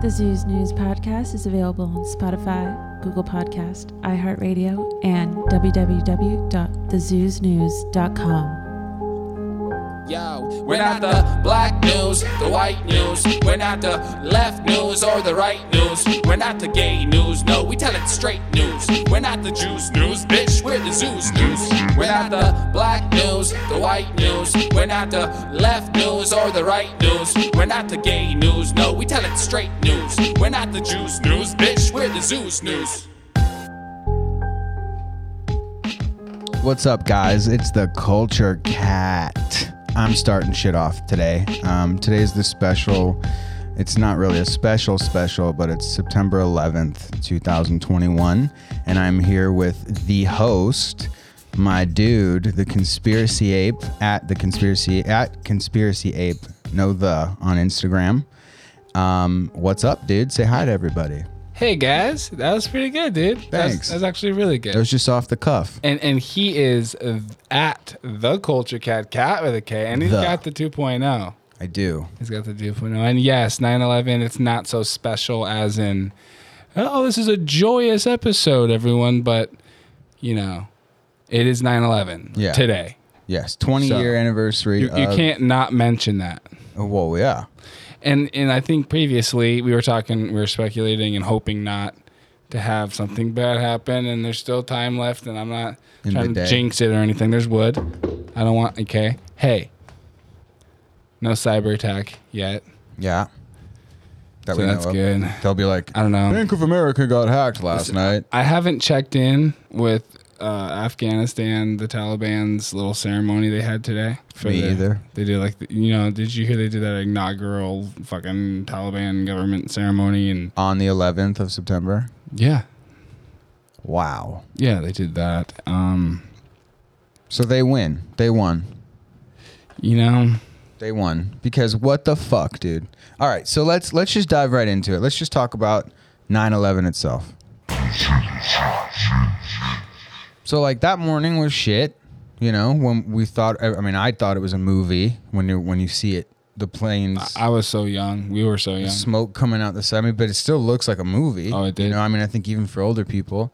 The Zoos News podcast is available on Spotify, Google Podcast, iHeartRadio, and www.thezoosnews.com. Yo, we're not the black news, the white news. We're not the left news or the right news. We're not the gay news, no, we tell it straight news. We're not the Jews news, bitch, we're the Zoos news. We're not the black news, the white news. We're not the left news or the right news. We're not the gay news, no, we tell it straight news. We're not the Jews news, bitch, we're the Zoos news. What's up, guys? It's the Culture Kat. I'm starting shit off today. Um, today's the special. It's not really a special special, but it's September 11th, 2021, and I'm here with the host, my dude, the conspiracy ape at the conspiracy at conspiracy ape. No the on Instagram. Um, what's up, dude? Say hi to everybody. Hey guys, that was pretty good, dude. That's, Thanks. that's actually really good. It was just off the cuff. and and he is at the Culture Kat, cat with a K, and he's The. got the 2.0. I do. He's got the 2.0. And yes, 9/11. It's not so special as in, oh, this is a joyous episode, everyone. But you know, it is 9/11 Yeah. today. Yes, 20 So, year anniversary. You, you of- can't not mention that. Oh, Whoa, yeah. And and I think previously we were talking, we were speculating and hoping not to have something bad happen. And there's still time left, and I'm not In trying the to day. jinx it or anything. There's wood. I don't want. Okay. Hey. No cyber attack yet. Yeah. That So know that's of. good. They'll be like, I don't know. Bank of America got hacked last night. I haven't checked in with uh, Afghanistan, the Taliban's little ceremony they had today. Me the- either. They did like, the, you know, did you hear they did that inaugural fucking Taliban government ceremony? And On the 11th of September. yeah, Wow. yeah, they did that. Um, So they win. They won. you know, They won because what the fuck, dude? All right, so let's let's just dive right into it. Let's just talk about 9/11 itself. So like that morning was shit, you know, when we thought I mean, I thought it was a movie when you when you see it the planes I was so young. We were so young. smoke coming out the side, I mean, but it still looks like a movie. Oh, it did. You know, I mean, I think even for older people.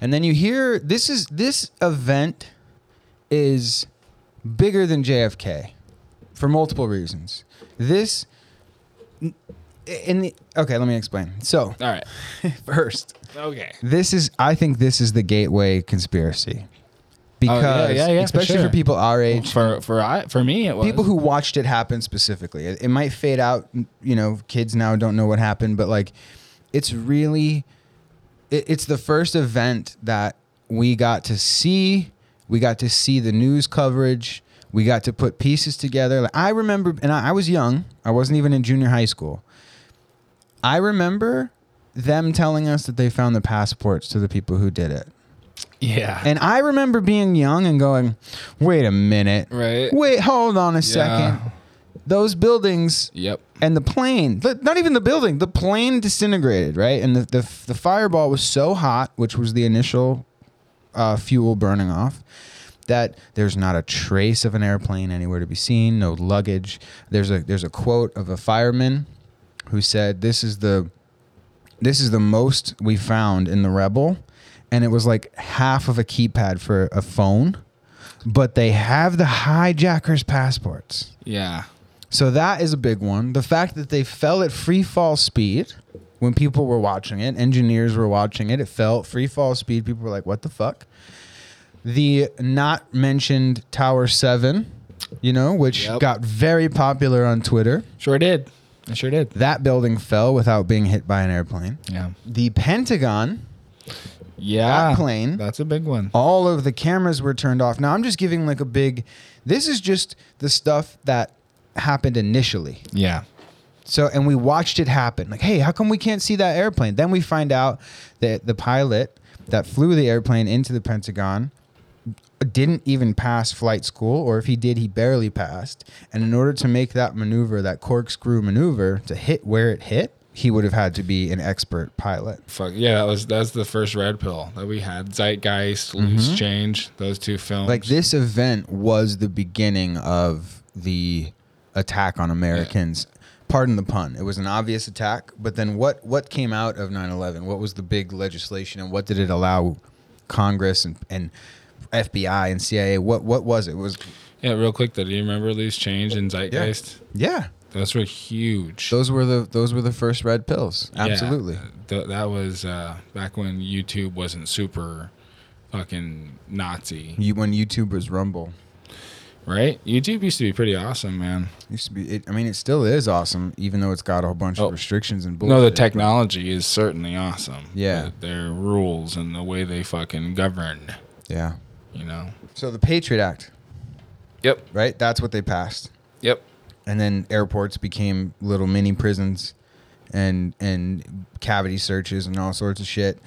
And then you hear this is this event is bigger than JFK for multiple reasons. This in the okay, let me explain. So All right. first, Okay. this is I think this is the gateway conspiracy oh, because Oh, yeah, yeah, for especially for sure. people our age, For for I for me it was people who watched it happen specifically. It, it might fade out. You know, kids now don't know what happened, but like, it's really, it, it's the first event that we got to see. We got to see the news coverage. We got to put pieces together. Like, I remember, and I, I was young. I wasn't even in junior high school. I remember them telling us that they found the passports to the people who did it. yeah. And I remember being young and going, wait a minute. Right. Wait, hold on a second. Those buildings Yep. and the plane, not even the building, the plane disintegrated, right? And the, the, the fireball was so hot, which was the initial uh, fuel burning off, that there's not a trace of an airplane anywhere to be seen, no luggage. There's a, there's a quote of a fireman who said, This is the this is the most we found in the rebel and it was like half of a keypad for a phone but they have the hijackers passports Yeah. so that is a big one the fact that they fell at free fall speed when people were watching it engineers were watching it it fell free fall speed people were like what the fuck the not mentioned tower 7 you know which Yep. got very popular on twitter Sure did. I sure did. that building fell without being hit by an airplane Yeah. the pentagon Yeah. That plane. That's a big one. all of the cameras were turned off. Now I'm just giving like a big this is just the stuff that happened initially. Yeah. So and we watched it happen. Like, hey, how come we can't see that airplane? Then we find out that the pilot that flew the airplane into the Pentagon didn't even pass flight school, or if he did, he barely passed. And in order to make that maneuver, that corkscrew maneuver, to hit where it hit, he would have had to be an expert pilot. Fuck yeah, that was that's the first red pill that we had. Zeitgeist, Loose Change, those two films. Mm-hmm. Like this event was the beginning of the attack on Americans. pardon the pun. It was an obvious attack, but then what what came out of 9/11? What was the big legislation and what did it allow Congress and, and FBI and CIA? What what was it? it was Yeah, real quick though, do you remember these change in zeitgeist? yeah. Those were huge. Those were the those were the first red pills. Yeah, Absolutely. th- that was uh, back when YouTube wasn't super fucking Nazi, You when YouTube was Rumble. right? YouTube used to be pretty awesome, man. Used to be it, I mean it still is awesome even though it's got a whole bunch Oh. of restrictions and bullshit. No, the technology is certainly awesome. Yeah. their rules and the way they fucking govern, Yeah. You know. So the Patriot Act, Yep. right? That's what they passed. Yep. and then airports became little mini prisons and and cavity searches and all sorts of shit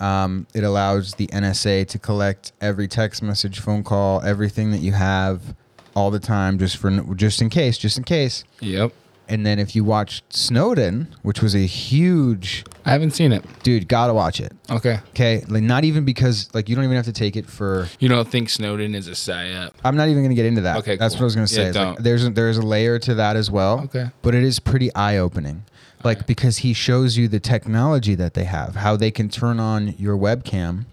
um, it allows the NSA to collect every text message phone call everything that you have all the time just for just in case just in case Yep. And then if you watch Snowden which was a huge I haven't seen it. dude gotta watch it Okay. okay like not even because like you don't even have to take it for You don't think Snowden is a psyop? I'm not even going to get into that. Okay, that's cool. what I was going to say. Yeah, It's like, don't. there's a, there's a layer to that as well. Okay. but it is pretty eye opening, like because he shows you the technology that they have, how they can turn on your webcam,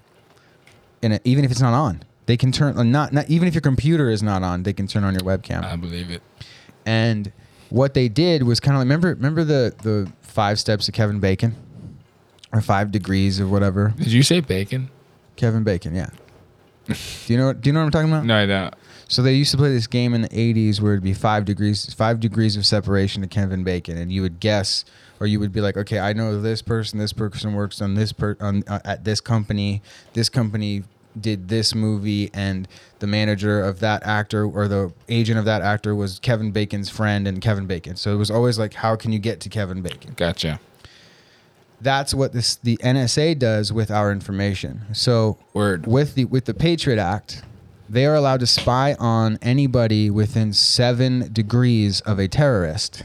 and even if it's not on, they can turn uh, not not even if your computer is not on, they can turn on your webcam. I believe it. and what they did was kind of like remember remember the the five steps of Kevin Bacon, or five degrees or whatever. Did you say bacon? Kevin Bacon, yeah. do you know do you know what I'm talking about? No, I don't. So they used to play this game in the 80s where it'd be five degrees, five degrees of separation to Kevin Bacon, and you would guess, or you would be like, okay, I know this person, this person works on this per on uh, at this company, this company did this movie, and the manager of that actor or the agent of that actor was Kevin Bacon's friend and Kevin Bacon. So it was always like, how can you get to Kevin Bacon? Gotcha. That's what this the NSA does with our information. So Word. with the with the Patriot Act, they are allowed to spy on anybody within seven degrees of a terrorist.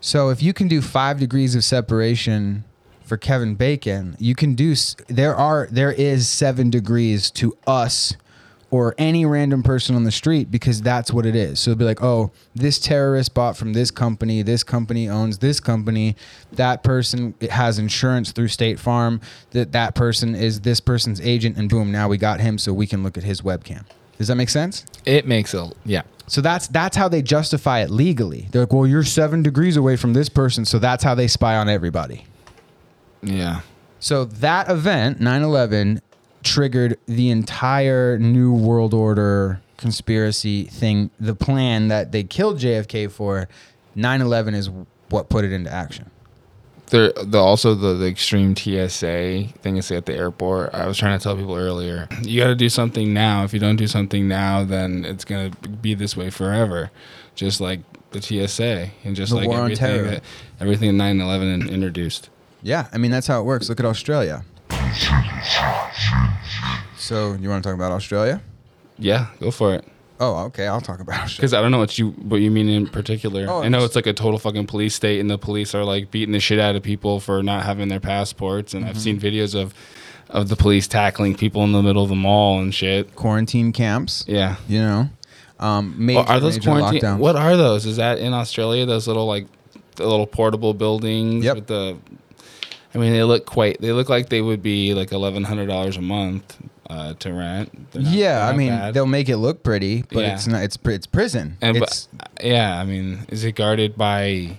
So if you can do five degrees of separation for Kevin Bacon, you can do. There are there is seven degrees to us or any random person on the street because that's what it is. So it'll be like, oh, this terrorist bought from this company, this company owns this company, that person has insurance through State Farm, that that person is this person's agent, and boom, now we got him, so we can look at his webcam. Does that make sense? It makes a yeah. So that's that's how they justify it legally. They're like, well, you're seven degrees away from this person, so that's how they spy on everybody. Yeah. So that event, 9/11, triggered the entire new world order conspiracy thing, the plan that they killed JFK for. 9/11 is what put it into action. There, the also the, the extreme TSA thing is at the airport. I was trying to tell people earlier, you got to do something now. If you don't do something now, then it's gonna be this way forever. Just like the TSA and just The like everything that everything 9/11 introduced. Yeah, I mean that's how it works. Look at Australia. So you want to talk about Australia? Yeah, go for it. Oh, okay. I'll talk about Australia. Because I don't know what you what you mean in particular. Oh, I know it's- like a total fucking police state, and the police are like beating the shit out of people for not having their passports. And I've seen Mm-hmm. videos of of the police tackling people in the middle of the mall and shit. Quarantine camps. Yeah. You know, um, major, Well, are those major quarantine? lockdowns. What are those? Is that in Australia? Those little like the little portable buildings Yep. with the. I mean, they look quite. They look like they would be like eleven hundred dollars a month uh, to rent. Not- yeah, I mean bad. they'll make it look pretty, but Yeah. it's not. It's it's prison. And it's but, yeah, I mean, is it guarded by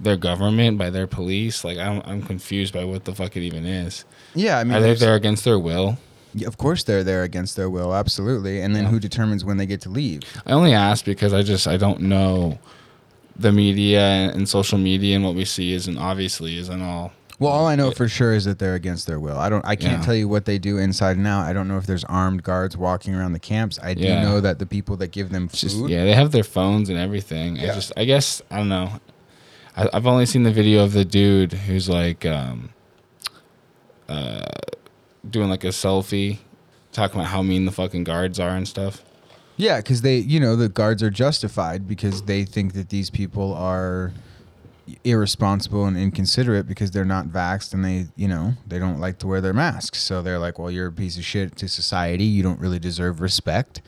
their government, by their police? Like, I'm I'm confused by what the fuck it even is. yeah. I mean, Are they there against their will? Of course, they're there against their will, absolutely. And then Yeah. who determines when they get to leave? I only ask because I just I don't know the media and social media and what we see isn't obviously isn't all. Well, all I know for sure is that they're against their will. I don't. I can't Yeah. tell you what they do inside and out. I don't know if there's armed guards walking around the camps. I do Yeah. know that the people that give them It's just food. yeah, they have their phones and everything. I just I guess I don't know. I, I've only seen the video of the dude who's like um, uh, doing like a selfie, talking about how mean the fucking guards are and stuff. Yeah, because they, you know, the guards are justified because they think that these people are irresponsible and inconsiderate because they're not vaxxed and they, you know, they don't like to wear their masks. So they're like, well, you're a piece of shit to society. You don't really deserve respect.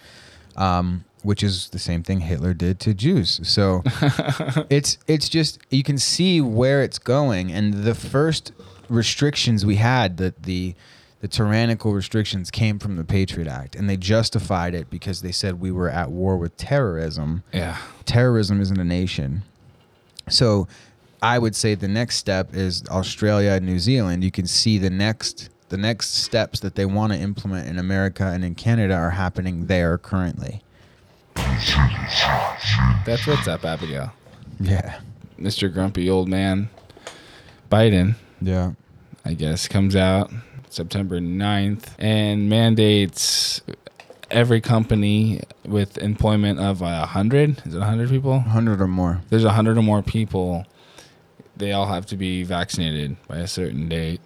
Um, which is the same thing Hitler did to Jews. So it's it's just you can see where it's going, and the first restrictions we had that the the tyrannical restrictions came from the Patriot Act, and they justified it because they said we were at war with terrorism. Yeah. Terrorism isn't a nation. So I would say the next step is Australia and New Zealand. You can see the next the next steps that they want to implement in America and in Canada are happening there currently. That's what's up, Abigail. Yeah. Mr. Grumpy Old Man Biden, Yeah. I guess, comes out September 9th and mandates every company with employment of a hundred. Is it a hundred people? 100 or more. There's a hundred or more people. They all have to be vaccinated by a certain date.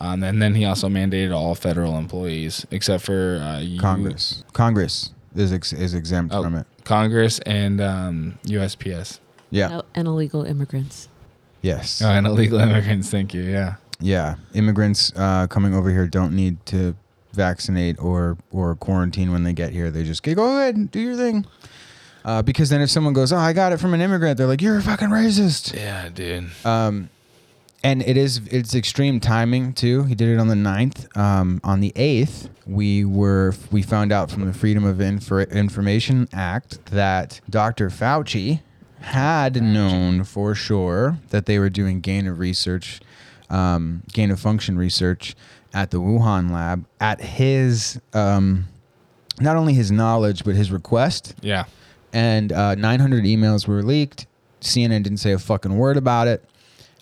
Um, and then he also mandated all federal employees, except for uh, you- Congress. Congress is ex- is exempt Oh. from it. Congress and um, USPS. Yeah. And illegal immigrants. Yes. Oh, and illegal immigrants. Thank you. Yeah. Yeah. Immigrants uh, coming over here don't need to vaccinate or or quarantine when they get here. They just go ahead and do your thing. Uh, because then if someone goes, "Oh, I got it from an immigrant," they're like, "You're a fucking racist." Yeah, dude. Um, and it is it's extreme timing too. He did it on the 9th. Um, on the eighth, we were we found out from the Freedom of Infor- Information Act that Dr. Fauci had known for sure that they were doing gain of research, um, gain of function research at the Wuhan lab at his um, not only his knowledge but his request Yeah. And uh, 900 emails were leaked. CNN didn't say a fucking word about it.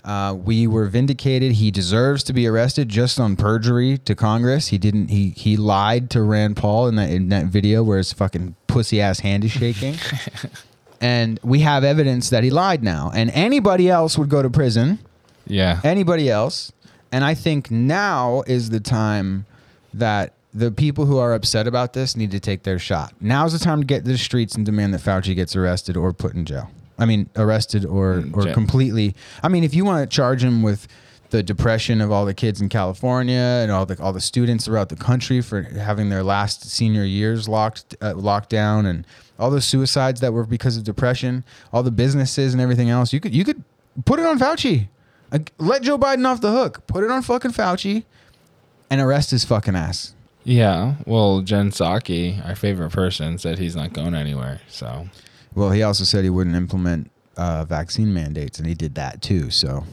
Uh, we were vindicated. He deserves to be arrested just on perjury to Congress. He didn't. He he lied to Rand Paul in that in that video where his fucking pussy ass hand is shaking. and we have evidence that he lied now. And anybody else would go to prison Yeah. anybody else. And I think now is the time that the people who are upset about this need to take their shot. Now's the time to get to the streets and demand that Fauci gets arrested or put in jail. I mean, arrested or or jail. completely. I mean, if you want to charge him with the depression of all the kids in California and all the all the students throughout the country for having their last senior years locked uh, locked down and all the suicides that were because of depression, all the businesses and everything else, you could you could put it on Fauci. Let Joe Biden off the hook. Put it on fucking Fauci and arrest his fucking ass. Yeah. Well, Jen Psaki, our favorite person, said he's not going anywhere. So, Well, he also said he wouldn't implement uh, vaccine mandates, and he did that too. So,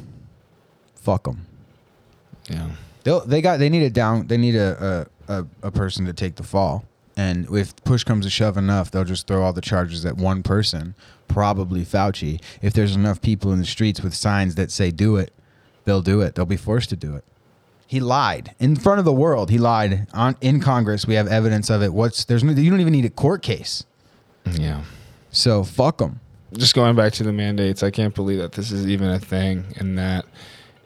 fuck him. yeah. They they got they need a down they need a, a a a person to take the fall. And if push comes to shove enough, they'll just throw all the charges at one person, probably Fauci. If there's enough people in the streets with signs that say do it, they'll do it. They'll be forced to do it. He lied in front of the world. He lied on in Congress. We have evidence of it. What's there's no, you don't even need a court case. Yeah. So fuck them. Just going back to the mandates, I can't believe that this is even a thing and that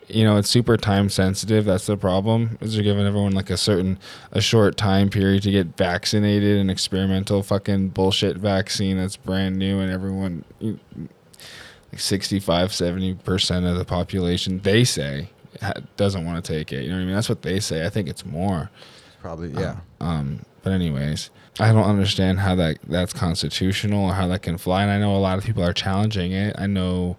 you know, it's super time sensitive. That's the problem. Is they're giving everyone like a certain a short time period to get vaccinated an experimental fucking bullshit vaccine that's brand new and everyone you- like 65 70% of the population they say doesn't want to take it. You know what I mean? That's what they say. I think it's more. Probably yeah. Um, but anyways, I don't understand how that that's constitutional or how that can fly. And I know a lot of people are challenging it. I know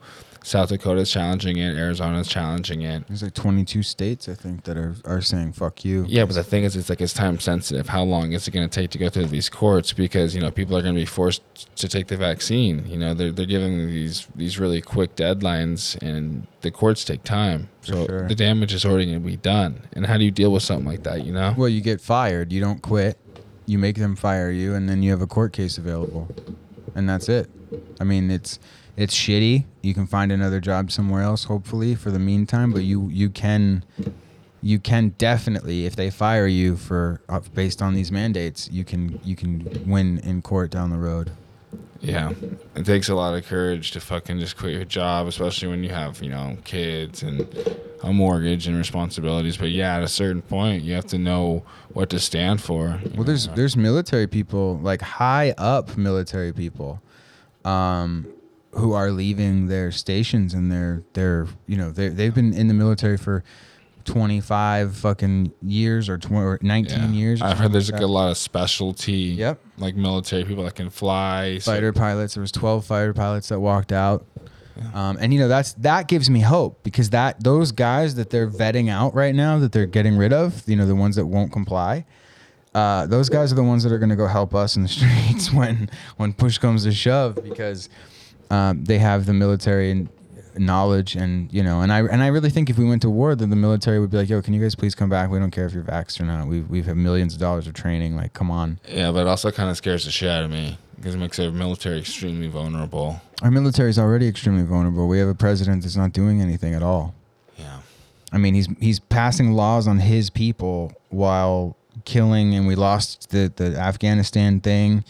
South Dakota's challenging it, Arizona's challenging it. There's like 22 states I think that are are saying fuck you. Yeah, but the thing is, it's like it's time sensitive. How long is it going to take to go through these courts? Because you know people are going to be forced to take the vaccine. You know they're they're giving these these really quick deadlines, and the courts take time. For So sure. the damage is already going to be done. And how do you deal with something like that? You know? Well, you get fired. You don't quit. You make them fire you, and then you have a court case available, and that's it. I mean, it's it's shitty. You can find another job somewhere else, hopefully, for the meantime. But you you can you can definitely, if they fire you for uh, based on these mandates, you can you can win in court down the road. Yeah, it takes a lot of courage to fucking just quit your job, especially when you have you know kids and a mortgage and responsibilities. But yeah, at a certain point, you have to know what to stand for. Well, there's there's military people like high up military people, um, who are leaving their stations and their their you know they they've been in the military for 25 fucking years or, 20, or 19 Yeah. years. or I've heard there's like a lot of specialty. Yep. Like military people that can fly. so- fighter pilots. There was 12 fighter pilots that walked out. Um, and you know that's that gives me hope because that those guys that they're vetting out right now that they're getting rid of, you know, the ones that won't comply, uh, those guys are the ones that are going to go help us in the streets when when push comes to shove because um, they have the military knowledge and you know and I and I really think if we went to war then the military would be like yo can you guys please come back we don't care if you're vaxxed or not we've we've had millions of dollars of training like come on Yeah, but it also kind of scares the shit out of me because it makes our military extremely vulnerable. Our military is already extremely vulnerable. We have a president that's not doing anything at all. Yeah. I mean, he's he's passing laws on his people while killing, and we lost the the Afghanistan thing.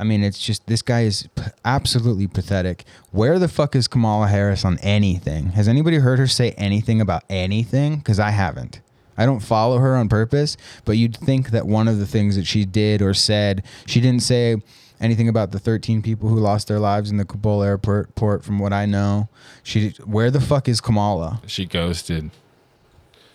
I mean, it's just this guy is p- absolutely pathetic. Where the fuck is Kamala Harris on anything? Has anybody heard her say anything about anything? Because I haven't. I don't follow her on purpose, but you'd think that one of the things that she did or said, she didn't say anything about the 13 people who lost their lives in the Kabul airport. Port, from what I know, she. Where the fuck is Kamala? She ghosted.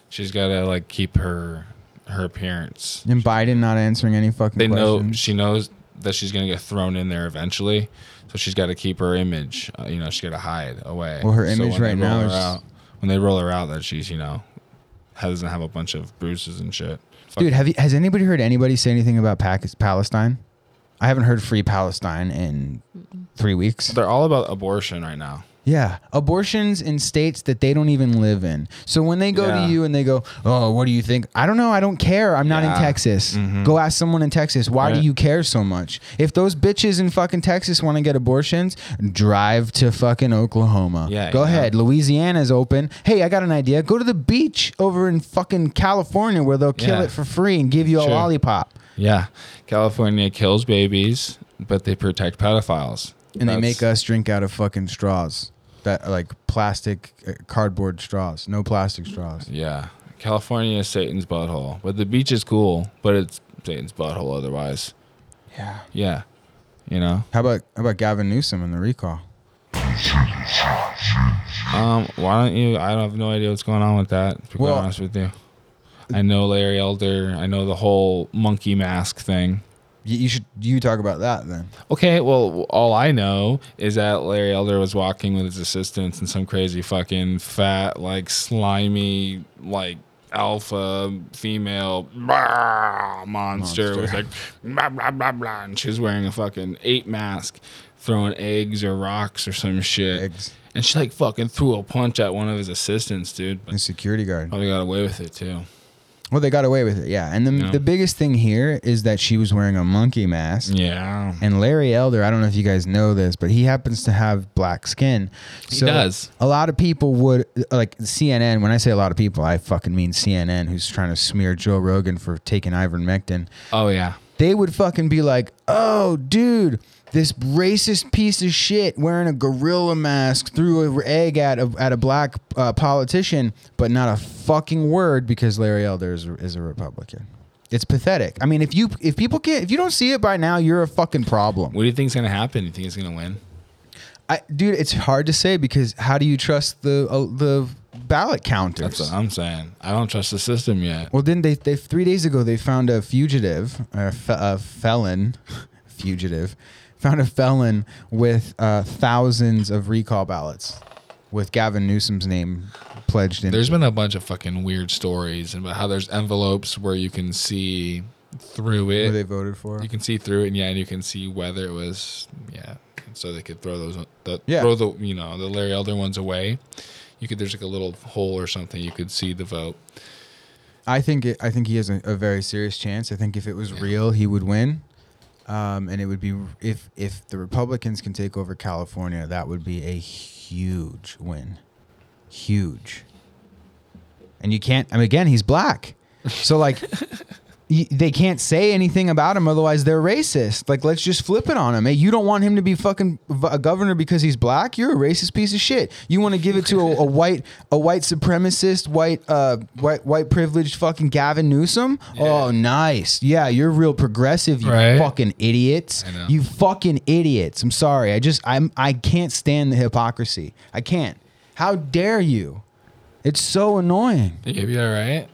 She's got to like keep her her appearance. And Biden not answering any fucking They know she knows that she's gonna get thrown in there eventually, so she's got to keep her image. Uh, you know, she's got to hide away. Well, her So image right now is- out, when they roll her out, that she's you know doesn't have a bunch of bruises and shit. Fuck Dude, have you, has anybody heard anybody say anything about Palestine? I haven't heard free Palestine in three weeks. They're all about abortion right now. Yeah, abortions in states that they don't even live in. So when they go Yeah. to you and they go, "Oh, what do you think?" I don't know. I don't care. I'm not in Yeah. Texas. Mhm. Go ask someone in Texas. Why do Right. you care so much? If those bitches in fucking Texas want to get abortions, drive to fucking Oklahoma. Yeah, Go yeah. ahead. Louisiana's open. Hey, I got an idea. Go to the beach over in fucking California where they'll kill Yeah. it for free and give you a Sure. lollipop. Yeah, California kills babies, but they protect pedophiles. And they That's- make us drink out of fucking straws. That like plastic, uh, cardboard straws. No plastic straws. Yeah, California is Satan's butthole, but the beach is cool, but it's Satan's butthole otherwise. Yeah. Yeah, you know. How about how about Gavin Newsom and the recall? Um, why don't you? I don't have no idea what's going on with that. To be Well- honest with you, I know Larry Elder. I know the whole monkey mask thing. You, you should you talk about that then. Okay, well, all I know is that Larry Elder was walking with his assistants and some crazy fucking fat, like slimy, like alpha female monster, Monster. was like blah blah blah blah, and she was wearing a fucking ape mask, throwing eggs or rocks or some shit, Eggs. and she like fucking threw a punch at one of his assistants, dude. The security guard. probably got away with it too. Well, they got away with it, yeah. And the Yeah. the biggest thing here is that she was wearing a monkey mask. Yeah, And Larry Elder, I don't know if you guys know this, but he happens to have black skin. He does. A lot of people would like CNN. When I say a lot of people, I fucking mean CNN, who's trying to smear Joe Rogan for taking ivermectin. oh yeah, They would fucking be like, "Oh, dude, this racist piece of shit wearing a gorilla mask threw an egg at a, at a black uh, politician, but not a fucking word because Larry Elder is, is a Republican." It's pathetic. I mean, if you if people can't if you don't see it by now, you're a fucking problem. what do you think's gonna happen? You think he's gonna win? I, dude, it's hard to say because how do you trust the uh, the ballot counters? That's what I'm saying. I don't trust the system yet. well, then they they three days ago they found a fugitive, a, fe- a felon, fugitive, found a felon with uh, thousands of recall ballots with Gavin Newsom's name pledged in. There's been a bunch of fucking weird stories about how there's envelopes where you can see through it. who they voted for. You can see through it, and yeah, and you can see whether it was yeah. So they could throw those, the, Yeah. throw the you know the Larry Elder ones away. You could there's like a little hole or something. You could see the vote. I think it, I think he has a, a very serious chance. I think if it was Yeah. real, he would win. Um, and it would be if if the Republicans can take over California, that would be a huge win, huge. And you can't. I mean, again, he's black, so like. They can't say anything about him, otherwise they're racist. Like, let's just flip it on him. Hey, you don't want him to be fucking a governor because he's black. You're a racist piece of shit. You want to give it to a, a white, a white supremacist, white, uh, white, white privileged fucking Gavin Newsom. Oh, nice. Yeah, you're real progressive. You Right. fucking idiots. You fucking idiots. I'm sorry. I just, I'm, I can't stand the hypocrisy. I can't. How dare you? It's so annoying. You be all right?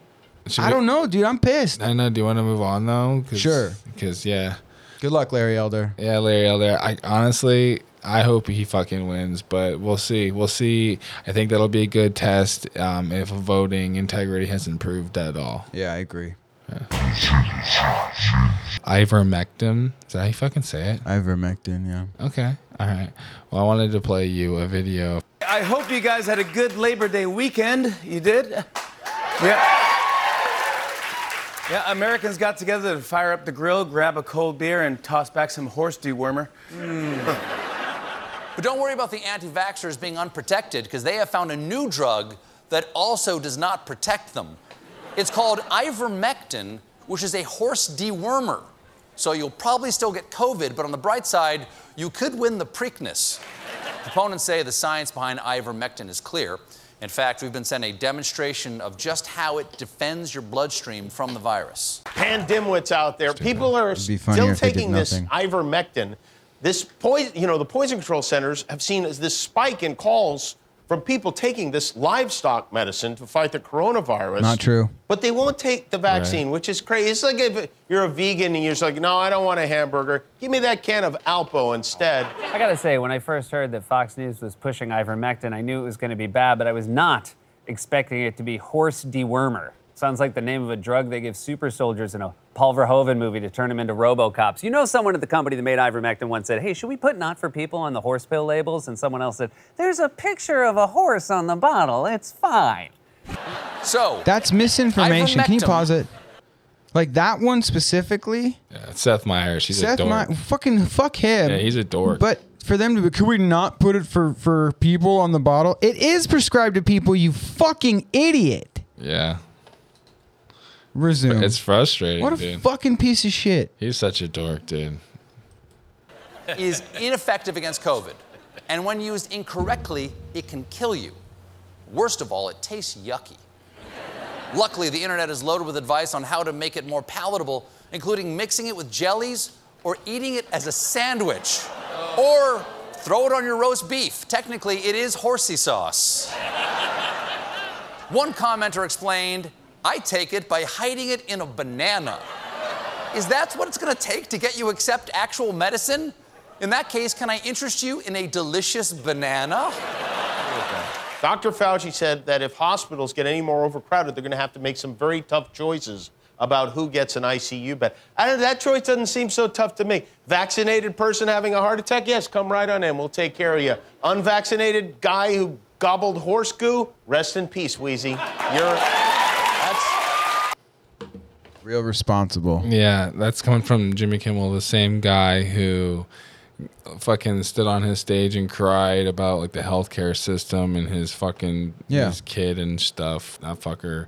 Should I we- don't know, dude. I'm pissed. I know. Do you want to move on though? Cause, Sure. Because yeah, Good luck, Larry Elder. yeah, Larry Elder. I honestly, I hope he fucking wins, but we'll see. We'll see. I think that'll be a good test um, if voting integrity has improved at all. Yeah, I agree. Ivermectin. Is that how you fucking say it? Ivermectin, yeah. Okay. All right. Well, I wanted to play you a video. I hope you guys had a good Labor Day weekend. You did? Yeah. Yeah, Americans got together to fire up the grill, grab a cold beer, and toss back some horse dewormer. But don't worry about the anti vaxxers being unprotected because they have found a new drug that also does not protect them. It's called ivermectin, which is a horse dewormer. So you'll probably still get COVID, but on the bright side, you could win the Preakness. Proponents say the science behind ivermectin is clear. In fact, we've been sent a demonstration of just how it defends your bloodstream from the virus. pan dimwits out there. People are It'd be funnier still if they did taking this nothing. ivermectin. This poison, you know, the poison control centers have seen this spike in calls from people taking this livestock medicine to fight the coronavirus. Not true. But they won't take the vaccine, which is crazy. It's like if you're a vegan and you're just like, no, I don't want a hamburger. Give me that can of Alpo instead. I gotta say, when I first heard that Fox News was pushing ivermectin, I knew it was gonna be bad, but I was not expecting it to be horse dewormer. Sounds like the name of a drug they give super soldiers in a Paul Verhoeven movie to turn them into Robocops. You know, someone at the company that made ivermectin once said, "Hey, should we put not for people on the horse pill labels?" And someone else said, "There's a picture of a horse on the bottle. It's fine." So, That's misinformation. Can you pause it? Like that one specifically? Yeah, Seth Meyers. He's a Seth, dork. my, fucking fuck him. Yeah, he's a dork. But for them to, could we not put it for for people on the bottle? It is prescribed to people. You fucking idiot. yeah, Resume. it's frustrating, what a dude. fucking piece of shit. He's such a dork, dude. is ineffective against COVID. And when used incorrectly, it can kill you. Worst of all, it tastes yucky. Luckily, the internet is loaded with advice on how to make it more palatable, including mixing it with jellies or eating it as a sandwich. Or throw it on your roast beef. Technically, it is horsey sauce. One commenter explained, I take it by hiding it in a banana. Is that what it's gonna take to get you accept actual medicine? In that case, can I interest you in a delicious banana? Dr. Fauci said that if hospitals get any more overcrowded, they're going to have to make some very tough choices about who gets an ICU bed. That choice doesn't seem so tough to me. Vaccinated person having a heart attack, yes, come right on in. We'll take care of you. Unvaccinated guy who gobbled horse goo, rest in peace, Wheezy. You're Real responsible. Yeah, that's coming from Jimmy Kimmel, the same guy who fucking stood on his stage and cried about like the healthcare system and his fucking Yeah. his kid and stuff. That fucker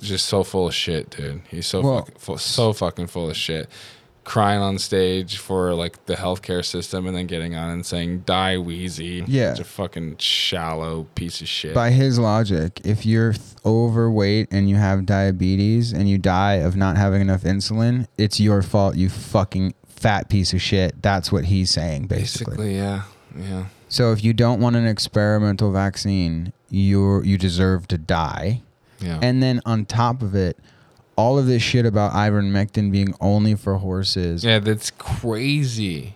just so full of shit, dude. He's so Well, fucking so fucking full of shit. Crying on stage for like the healthcare system and then getting on and saying "Die Wheezy." Yeah. it's a fucking shallow piece of shit. By his logic, if you're th- overweight and you have diabetes and you die of not having enough insulin, it's your fault, you fucking fat piece of shit. That's what he's saying, basically. Basically, yeah, yeah. So if you don't want an experimental vaccine, you you deserve to die. Yeah. And then on top of it, all of this shit about ivermectin being only for horses. yeah, that's crazy.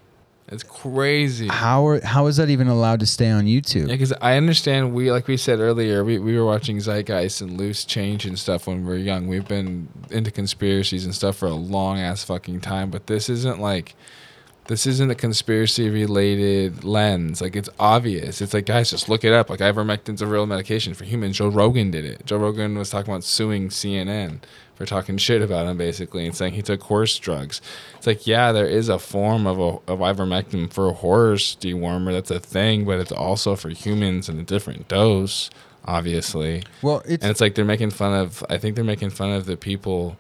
That's crazy. How are, how is that even allowed to stay on YouTube? Yeah, because I understand we, like we said earlier, we, we were watching Zeitgeist and Loose Change and stuff when we were young. We've been into conspiracies and stuff for a long ass fucking time, but this isn't like, this isn't a conspiracy related lens. Like it's obvious. It's like guys, just look it up. Like ivermectin's a real medication for humans. Joe Rogan did it. Joe Rogan was talking about suing CNN for talking shit about him basically and saying he took horse drugs. It's like yeah, there is a form of a, of ivermectin for a horse dewormer. That's a thing, but it's also for humans in a different dose, obviously. Well, it's, And it's like they're making fun of. I think they're making fun of the people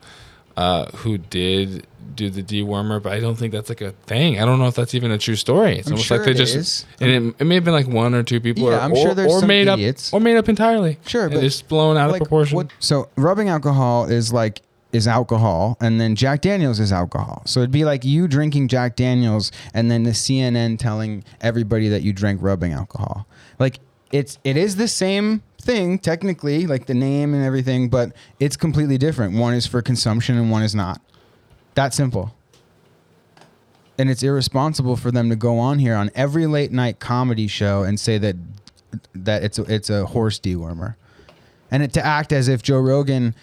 uh, who did do the dewormer, but I don't think that's like a thing. I don't know if that's even a true story. It's I'm almost sure like they just is. and it, it may have been like one or two people, Yeah, or, I'm sure there's or some made idiots. up or made up entirely. Sure, And but just blown out like, of proportion. what- so rubbing alcohol is like is alcohol, and then Jack Daniels is alcohol. So it'd be like you drinking Jack Daniels, and then the CNN telling everybody that you drank rubbing alcohol. Like it's it is the same thing technically, like the name and everything, but it's completely different. One is for consumption and one is not. That simple. And it's irresponsible for them to go on here on every late night comedy show and say that that it's a, it's a horse dewormer, and it to act as if Joe Rogan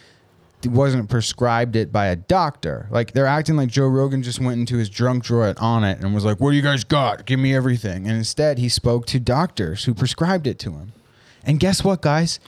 wasn't prescribed it by a doctor. Like they're acting like Joe Rogan just went into his drunk drawer at Onnit and was like, "What do you guys got? Give me everything." And instead, he spoke to doctors who prescribed it to him. And guess what, guys?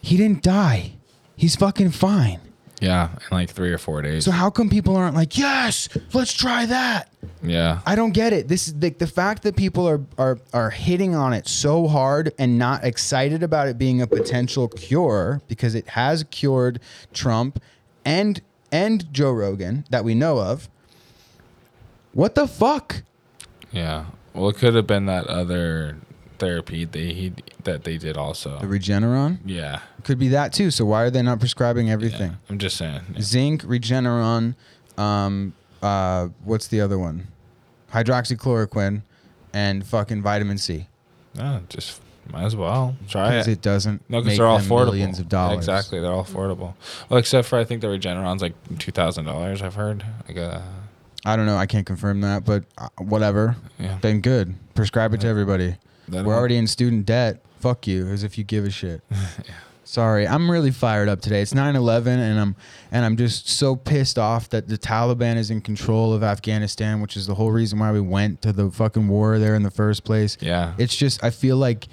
He didn't die. He's fucking fine. Yeah, in like three or four days. So how come people aren't like, "Yes, let's try that"? yeah. I don't get it. This is the, the fact that people are, are are hitting on it so hard and not excited about it being a potential cure because it has cured Trump and and Joe Rogan that we know of. What the fuck? Yeah. Well, it could have been that other therapy they he, that they did also. The Regeneron yeah. could be that too. So why are they not prescribing everything? I'm just saying. yeah. Zinc, Regeneron, um, uh, what's the other one? Hydroxychloroquine, and fucking vitamin C. Yeah, just might as well try Because it. it doesn't No, because they're all affordable. millions of dollars. Exactly, they're all affordable. Well, except for I think the Regeneron's like two thousand dollars. I've heard. Like uh, I don't know. I can't confirm that, but uh, whatever. Yeah. Then good. Prescribe it to everybody. We're already in student debt. Fuck you, as if you give a shit. Sorry, I'm really fired up today. It's 9/11, and I'm and I'm just so pissed off that the Taliban is in control of Afghanistan, which is the whole reason why we went to the fucking war there in the first place. Yeah. It's just I feel like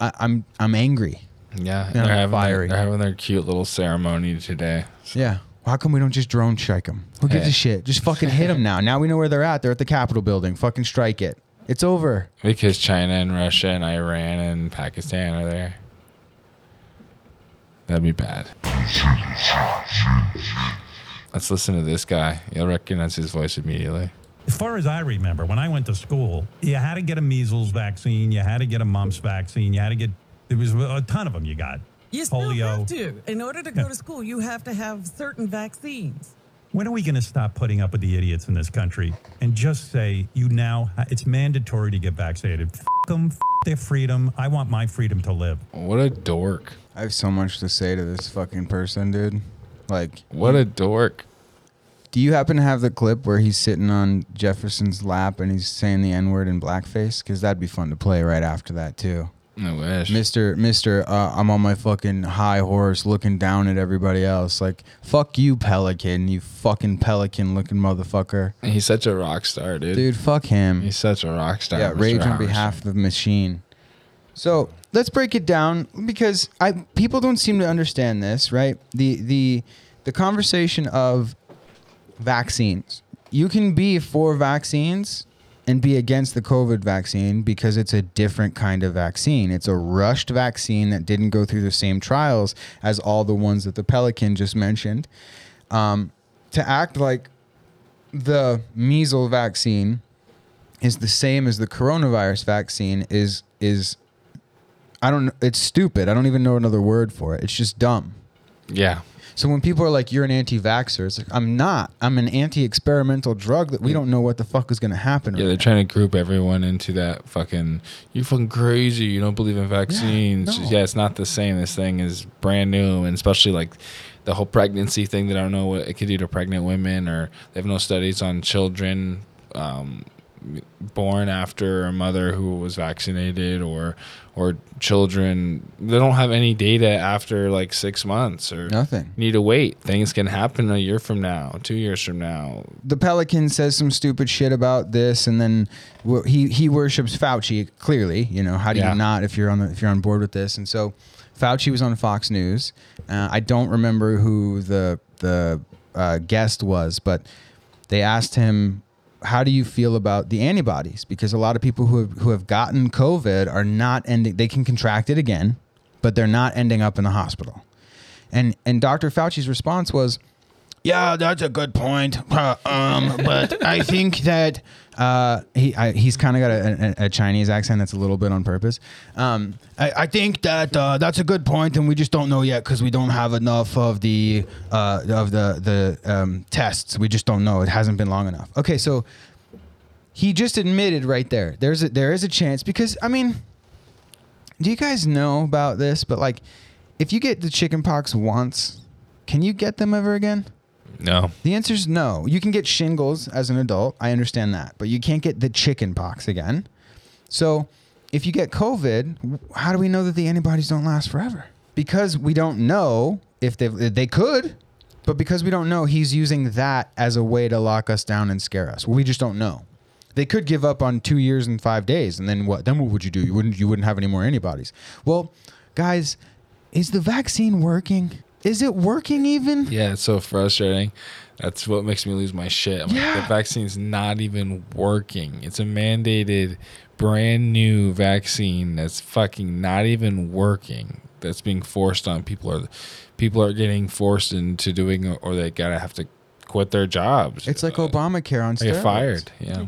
I, I'm I'm angry. yeah, Yeah, they're having fiery. their, they're having their cute little ceremony today. Yeah. How come we don't just drone strike them? Who gives Hey. a shit? Just fucking hit them now. Now we know where they're at. They're at the Capitol building. Fucking strike it. It's over. Because China and Russia and Iran and Pakistan are there. That'd be bad. Let's listen to this guy. You'll recognize his voice immediately. As far as I remember, when I went to school, you had to get a measles vaccine, you had to get a mumps vaccine, you had to get there was a ton of them you got. You still Polio. have to. In order to go to school, you have to have certain vaccines. When are we going to stop putting up with the idiots in this country and just say you now it's mandatory to get vaccinated? F them, f their freedom. I want my freedom to live. What a dork. I have so much to say to this fucking person, dude. Like, What a dork. do you happen to have the clip where he's sitting on Jefferson's lap and he's saying the N word in blackface? Because that'd be fun to play right after that too. I wish. Mister, Mister, uh, I'm on my fucking high horse, looking down at everybody else. Like, fuck you, Pelican, you fucking pelican-looking motherfucker, He's such a rock star, dude. dude. Fuck him. He's such a rock star. yeah, Mr. rage on Howard. behalf of the machine. So let's break it down because I people don't seem to understand this, right? The the the conversation of vaccines. You can be for vaccines and be against the COVID vaccine because it's a different kind of vaccine. It's a rushed vaccine that didn't go through the same trials as all the ones that the Pelican just mentioned. Um, to act like the measles vaccine is the same as the coronavirus vaccine is is I don't it's stupid. I don't even know another word for it. It's just dumb. Yeah. So when people are like you're an anti-vaxxer, it's like I'm not. I'm an anti-experimental drug that we don't know what the fuck is going to happen. Yeah, right they're now. trying to group everyone into that fucking. You're fucking crazy. You don't believe in vaccines. no. Yeah, it's not the same. This thing is brand new, and especially like the whole pregnancy thing. That I don't know what it could do to pregnant women, or they have no studies on children um, born after a mother who was vaccinated, or or children. They don't have any data after like six months, or Nothing. Need to wait. Things can happen a year from now, two years from now. the Pelican says some stupid shit about this, and then he he worships Fauci. Clearly, you know how do Yeah. you not if you're on the, if you're on board with this? And so, Fauci was on Fox News. Uh, I don't remember who the the uh, guest was, but they asked him, "How do you feel about the antibodies?" Because a lot of people who have, who have gotten COVID are not ending. They can contract it again, but they're not ending up in the hospital. And and Dr. Fauci's response was, "Yeah, that's a good point. Uh, um, but I think that uh, he I, he's kind of got a, a, a Chinese accent that's a little bit on purpose. Um, I, I think that uh, that's a good point, and we just don't know yet because we don't have enough of the uh, of the the um, tests. We just don't know. It hasn't been long enough. Okay, so he just admitted right there. There's a, there is a chance because I mean, Do you guys know about this? But like, if you get the chicken pox once, can you get them ever again? No. The answer is no. You can get shingles as an adult. I understand that, but you can't get the chicken pox again. So, if you get COVID, how do we know that the antibodies don't last forever? Because we don't know if they they could, but because we don't know, he's using that as a way to lock us down and scare us. We just don't know. They could give up on two years and five days, and then what? Then what would you do? You wouldn't. You wouldn't have any more antibodies. Well, guys, is the vaccine working? Is it working even? Yeah, it's so frustrating. That's what makes me lose my shit. I'm like, Yeah. the vaccine's not even working. It's a mandated, brand new vaccine that's fucking not even working. That's being forced on people. Or people are getting forced into doing, or they gotta have to quit their jobs. It's like Obamacare on They steroids. get fired. Yeah.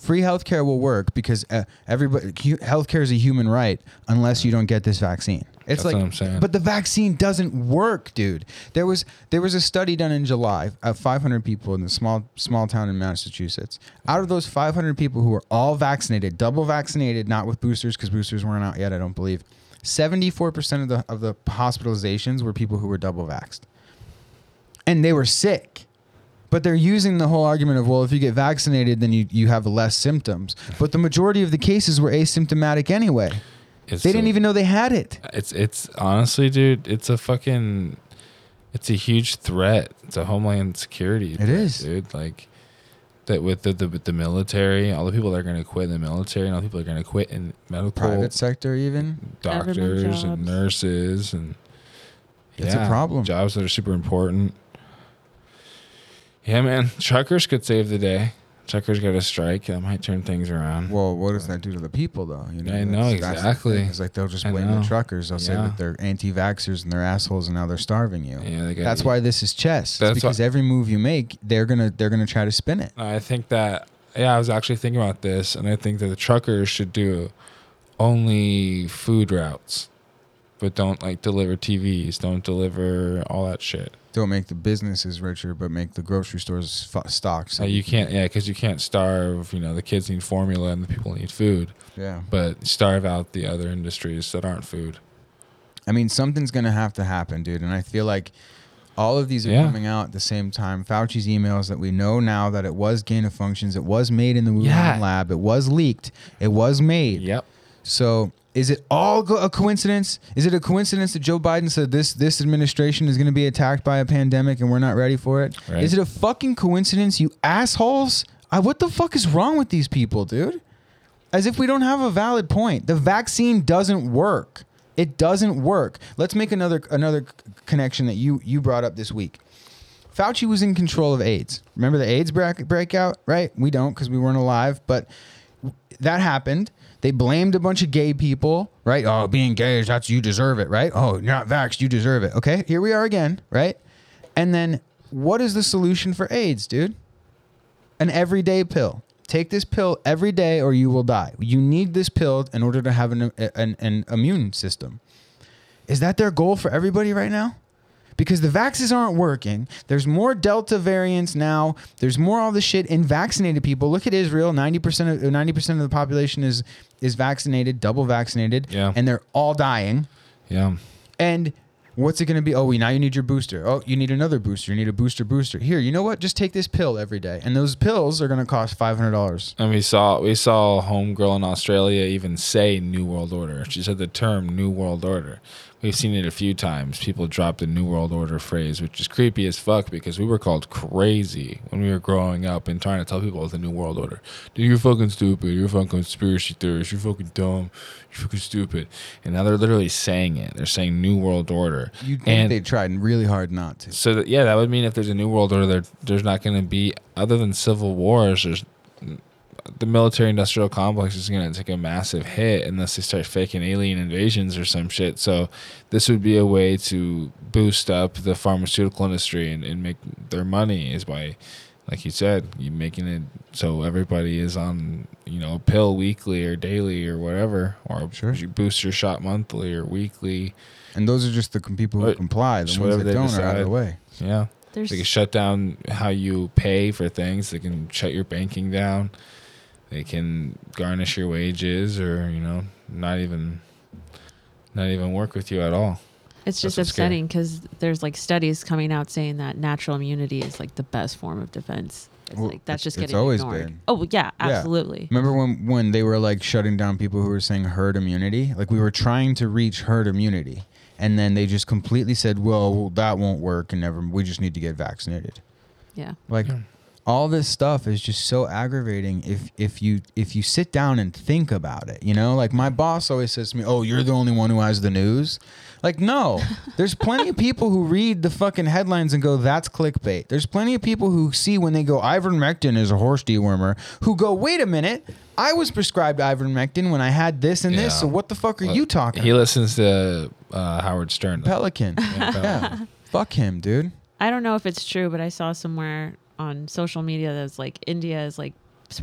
Free healthcare will work because uh, everybody healthcare is a human right unless you don't get this vaccine. It's That's like, what I'm saying. but the vaccine doesn't work, dude. There was there was a study done in July of 500 people in a small small town in Massachusetts. Out of those 500 people who were all vaccinated, double vaccinated, not with boosters because boosters weren't out yet, I don't believe. 74% of the of the hospitalizations were people who were double vaxxed, and they were sick. But they're using the whole argument of, well, if you get vaccinated, then you, you have less symptoms. But the majority of the cases were asymptomatic anyway. It's they didn't a- even know they had it. It's it's honestly, dude. It's a fucking. It's a huge threat to homeland security. It is. dude. Like that with the, the the military, all the people that are going to quit in the military, and all the people that are going to quit in medical, Private sector, even. doctors and nurses, and It's a problem. Jobs that are super important. Yeah, man. Truckers could save the day. Truckers got a strike. That might turn things around. Well, what does that do to the people, though? You know, I know, exactly. It's like they'll just blame the truckers. They'll say that they're anti-vaxxers and they're assholes, and now they're starving you. Yeah, that's why this is chess. It's That's because why- every move you make, they're gonna they're gonna try to spin it. I think that yeah, I was actually thinking about this, and I think that the truckers should do only food routes, but don't like deliver TVs, don't deliver all that shit. Don't make the businesses richer, but make the grocery stores f- stock. So you can't, yeah, because you can't starve. You know, the kids need formula and the people need food. Yeah. but starve out the other industries that aren't food. I mean, something's gonna have to happen, dude. And I feel like all of these are Yeah. coming out at the same time. Fauci's emails that we know now that it was gain of functions, it was made in the Wuhan Yeah. lab, it was leaked, it was made. Yep. So is it all go- a coincidence? Is it a coincidence that Joe Biden said this this administration is going to be attacked by a pandemic and we're not ready for it? Is Right. it a fucking coincidence, you assholes? I, what the fuck is wrong with these people, dude? As if we don't have a valid point. The vaccine doesn't work. It doesn't work. Let's make another another connection that you you brought up this week. Fauci was in control of AIDS. Remember the AIDS break, breakout, right? We don't because we weren't alive, but that happened. They blamed a bunch of gay people, right? Oh, being gay is that's you deserve it, right? Oh, you're not vaxxed, you deserve it. Okay, here we are again, right? And then what is the solution for AIDS, dude? An everyday pill. Take this pill every day or you will die. You need this pill in order to have an, an, an immune system. Is that their goal for everybody right now? Because the vaxes aren't working. There's more Delta variants now. There's more all this shit in vaccinated people. Look at Israel. Ninety percent of ninety percent of the population is is vaccinated, double vaccinated, Yeah. and they're all dying. Yeah. And what's it going to be? Oh, we now you need your booster. Oh, you need another booster. You need a booster booster. Here, you know what? Just take this pill every day, and those pills are going to cost five hundred dollars. And we saw we saw a homegirl in Australia even say New World Order. She said the term New World Order. We've seen it a few times. People drop the New World Order phrase, which is creepy as fuck because we were called crazy when we were growing up and trying to tell people the New World Order. Dude, you're fucking stupid. You're fucking conspiracy theorist. You're fucking dumb. You're fucking stupid. And now they're literally saying it. They're saying New World Order. You think and they tried really hard not to. so that, yeah, that would mean if there's a new world order, there, there's not going to be other than civil wars. There's the military-industrial complex is going to take a massive hit unless they start faking alien invasions or some shit. So this would be a way to boost up the pharmaceutical industry and, and make their money is by, like you said, you making it so everybody is on you know a pill weekly or daily or whatever, or Sure. you boost your shot monthly or weekly. And those are just the people who But comply. The just ones that they don't are out of the way. Yeah. There's They can shut down how you pay for things. They can shut your banking down. They can garnish your wages or, you know, not even not even work with you at all. It's just That's upsetting because there's like studies coming out saying that natural immunity is like the best form of defense. It's Well, like that's just it's getting always ignored. been. Oh yeah, Yeah. absolutely. Remember when when they were like shutting down people who were saying herd immunity? Like we were trying to reach herd immunity, and then they just completely said, "Well, that won't work," and never. We just need to get vaccinated. Yeah. Like all this stuff is just so aggravating if if you if you sit down and think about it, you know? Like my boss always says to me, "Oh, you're the only one who has the news." Like no, there's plenty of people who read the fucking headlines and go, "That's clickbait." There's plenty of people who see when they go, "Ivermectin is a horse dewormer," who go, "Wait a minute, I was prescribed ivermectin when I had this and this. So what the fuck are you talking?" He listens to uh, Howard Stern. though. Pelican. yeah. Fuck him, dude. I don't know if it's true, but I saw somewhere on social media that's like India is like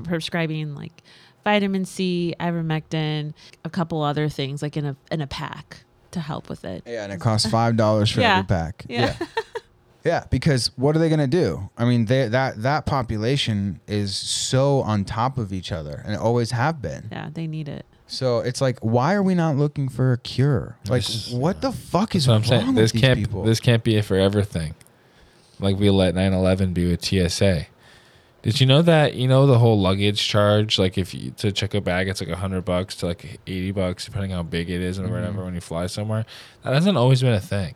prescribing like vitamin C, ivermectin, a couple other things like in a in a pack to help with it. Yeah, and it costs five dollars for Yeah. every pack. Yeah. Yeah, because what are they gonna do? I mean, they, that that population is so on top of each other, and always have been. Yeah, they need it. So it's like, why are we not looking for a cure? Like, This- what the fuck is That's what I'm wrong saying. with This these can't people? this can't be a forever thing. Like we let 9/11 be with TSA. Did you know that you know the whole luggage charge? Like if you to check a bag, it's like a hundred bucks to like eighty bucks, depending how big it is and Mm-hmm. whatever. When you fly somewhere, that hasn't always been a thing.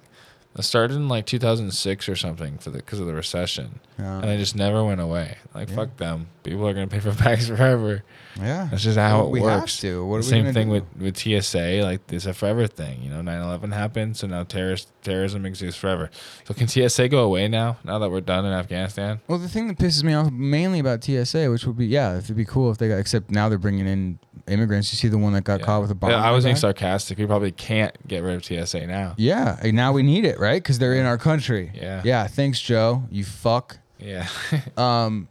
It started in like 2006 or something for the because of the recession, Yeah. and it just never went away. Like Yeah. fuck them. People are gonna pay for bags forever. yeah, That's just how Well, it we have works. to. What are we Same thing do? with, with TSA. Like it's a forever thing. You know, 9/11 happened, so now terrorist terrorism exists forever. So can TSA go away now? Now that we're done in Afghanistan? Well, the thing that pisses me off mainly about TSA, which would be yeah, if it'd be cool if they got. Except now they're bringing in immigrants. You see the one that got caught with a bomb. Yeah, I was being sarcastic. We probably can't get rid of TSA now. Yeah, and now we need it, right? Because they're in our country. Yeah. Yeah. Thanks, Joe. You fuck. Yeah. Um,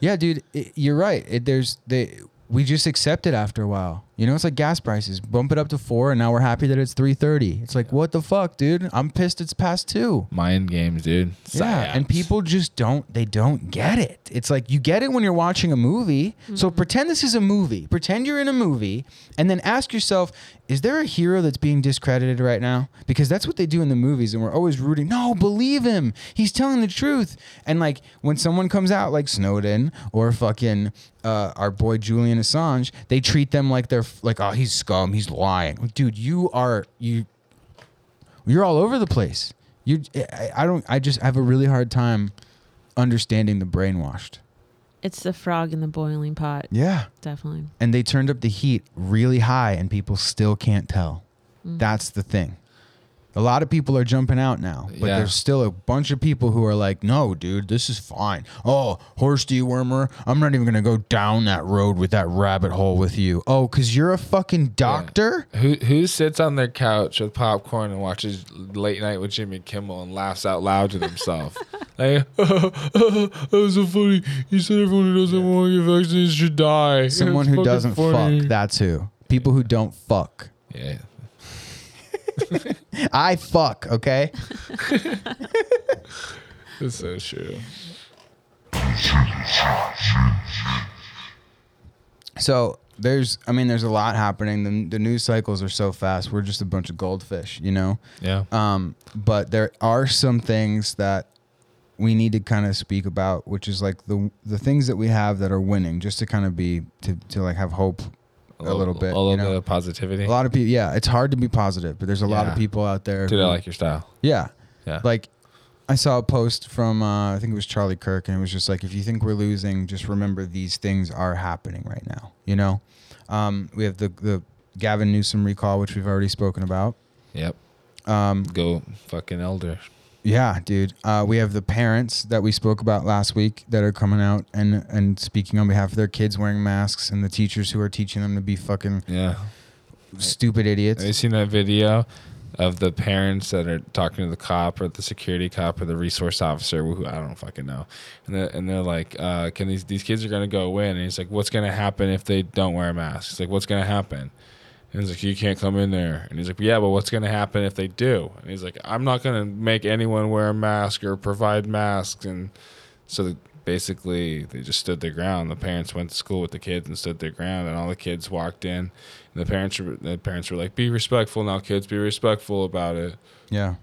yeah, dude, it, you're right. It, there's they we just accept it after a while. You know, it's like gas prices. Bump it up to four, and now we're happy that it's three thirty. It's like what the fuck, dude? I'm pissed. It's past two. Mind games, dude. Yeah, and people just don't they don't get it. It's like you get it when you're watching a movie. So pretend this is a movie. Pretend you're in a movie and then ask yourself, is there a hero that's being discredited right now? Because that's what they do in the movies and we're always rooting, "No, believe him. He's telling the truth." And like when someone comes out like Snowden or fucking uh, our boy Julian Assange, they treat them like they're f- like, "Oh, he's scum. He's lying." Dude, you are you you're all over the place. You, I, I don't. I just have a really hard time understanding the brainwashed. It's the frog in the boiling pot. Yeah, Definitely. and they turned up the heat really high, and people still can't tell. Mm. That's the thing. A lot of people are jumping out now, but Yeah. there's still a bunch of people who are like, "No, dude, this is fine." Oh, horse dewormer, I'm not even gonna go down that road with that rabbit hole with you. Oh, cause you're a fucking doctor. Who who sits on their couch with popcorn and watches late night with Jimmy Kimmel and laughs out loud to themselves? like, that was so funny. He said everyone who doesn't want to get vaccinated should die. Someone It's who fucking doesn't funny. fuck. That's who. People who don't fuck. Yeah. I fuck. Okay. It's so true. So there's, I mean, there's a lot happening. The, the news cycles are so fast. We're just a bunch of goldfish, you know. Yeah. Um, but there are some things that we need to kind of speak about, which is like the the things that we have that are winning, just to kind of be to to like have hope a, little bit. A little you know? bit of positivity. A lot of people, yeah, it's hard to be positive, but there's a lot of people out there. Dude, I who- like your style. yeah. Yeah. Like I saw a post from uh, I think it was Charlie Kirk, and it was just like, if you think we're losing, just remember these things are happening right now. You know, um, we have the the Gavin Newsom recall, which we've already spoken about. Yep. Um, Go fucking Elder. Yeah, dude. Uh, we have the parents that we spoke about last week that are coming out and and speaking on behalf of their kids wearing masks, and the teachers who are teaching them to be fucking Yeah. stupid idiots. Have you seen that video of the parents that are talking to the cop or the security cop or the resource officer who I don't fucking know, and they're, and they're like, uh, "Can these these kids are gonna go in?" And he's like, "What's gonna happen if they don't wear a mask?" He's like, "What's gonna happen?" And he's like, "You can't come in there." And he's like, "Yeah, but what's gonna happen if they do?" And he's like, "I'm not gonna make anyone wear a mask or provide masks." And so basically they just stood their ground. The parents went to school with the kids and stood their ground, and all the kids walked in. And the parents were the parents were like, "Be respectful now, kids. Be respectful about it." Yeah.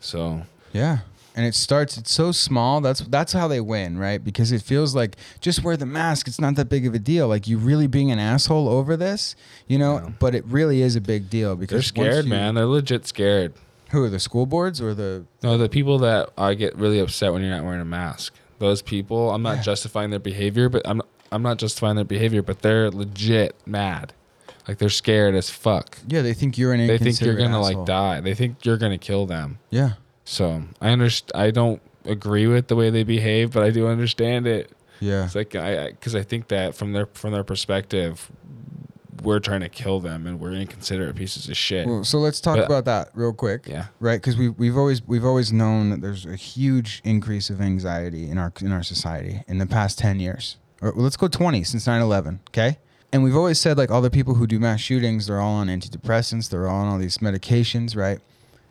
So Yeah. And it starts it's so small. That's that's how they win, right? Because it feels like just wear the mask, it's not that big of a deal. Like you really being an asshole over this, you know, but it really is a big deal because they're scared, you- man. They're legit scared. Who are the school boards or the No, the people that I get really upset when you're not wearing a mask. Those people, I'm not justifying their behavior, but I'm I'm not justifying their behavior, but they're legit mad. Like they're scared as fuck. Yeah, they think you're an They think you're gonna asshole. like die. They think you're gonna kill them. Yeah. So I underst I don't agree with the way they behave, but I do understand it. Yeah. It's like I because I think that from their from their perspective, we're trying to kill them and we're inconsiderate pieces of shit. Well, so let's talk But- about that real quick. Yeah. Right, because we we've always we've always known that there's a huge increase of anxiety in our in our society in the past ten years. Or well, let's go twenty since 9-11, Okay. And we've always said like all the people who do mass shootings, they're all on antidepressants, they're all on all these medications, right?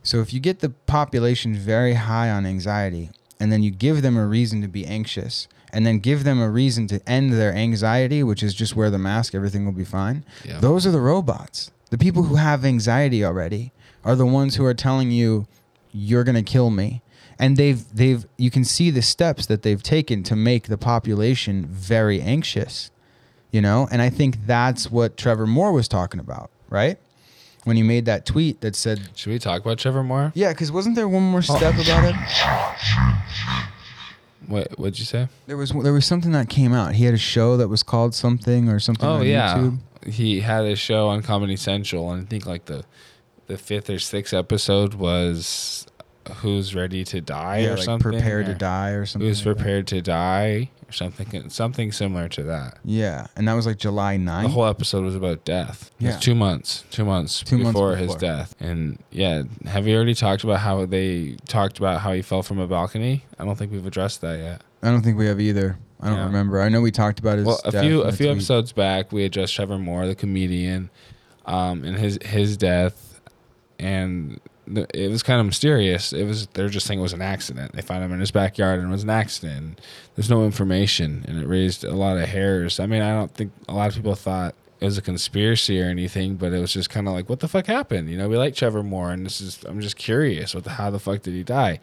So if you get the population very high on anxiety, and then you give them a reason to be anxious, and then give them a reason to end their anxiety, which is just wear the mask, everything will be fine. Yeah. Those are the robots. The people who have anxiety already are the ones who are telling you you're going to kill me. And they've they've you can see the steps that they've taken to make the population very anxious. You know? And I think that's what Trevor Moore was talking about, right? When he made that tweet that said Should we talk about Trevor Moore? Yeah, cuz wasn't there one more step oh. about it? What what'd you say? There was there was something that came out. He had a show that was called something or something Oh on yeah, YouTube. he had a show on Comedy Central, and I think like the the fifth or sixth episode was "Who's Ready to Die" Yeah, or like something. Prepare to Die or something Who's like that. prepared to die or something something similar to that. Yeah, and that was like July 9th. The whole episode was about death. It was Yeah. two months, two months Two months before his death. And yeah, have you already talked about how they talked about how he fell from a balcony? I don't think we've addressed that yet. I don't think we have either. I don't Yeah. remember. I know we talked about his Well, a death few a few tweet. episodes back, we addressed Trevor Moore, the comedian, um, and his his death, and the, it was kind of mysterious. It was they're just saying it was an accident. They found him in his backyard and it was an accident. There's no information, and it raised a lot of hairs. I mean, I don't think a lot of people thought it was a conspiracy or anything, but it was just kind of like, what the fuck happened? You know, we like Trevor Moore, and this is I'm just curious, what the how the fuck did he die?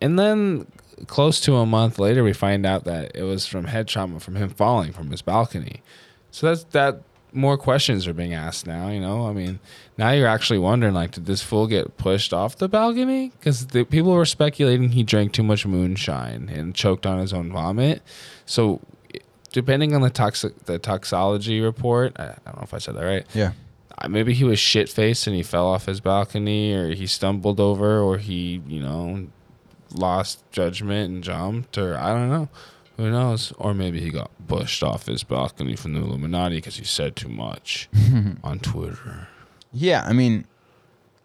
And then close to a month later, we find out that it was from head trauma from him falling from his balcony. So that's that. More questions are being asked now. You know, I mean, now you're actually wondering like, did this fool get pushed off the balcony? Because people were speculating he drank too much moonshine and choked on his own vomit. So, depending on the toxic the toxology report, I, I don't know if I said that right. Yeah. Uh, maybe he was shit faced and he fell off his balcony, or he stumbled over, or he, you know, lost judgment and jumped, or I don't know. Who knows? Or maybe he got pushed off his balcony from the Illuminati because he said too much on Twitter. Yeah, I mean,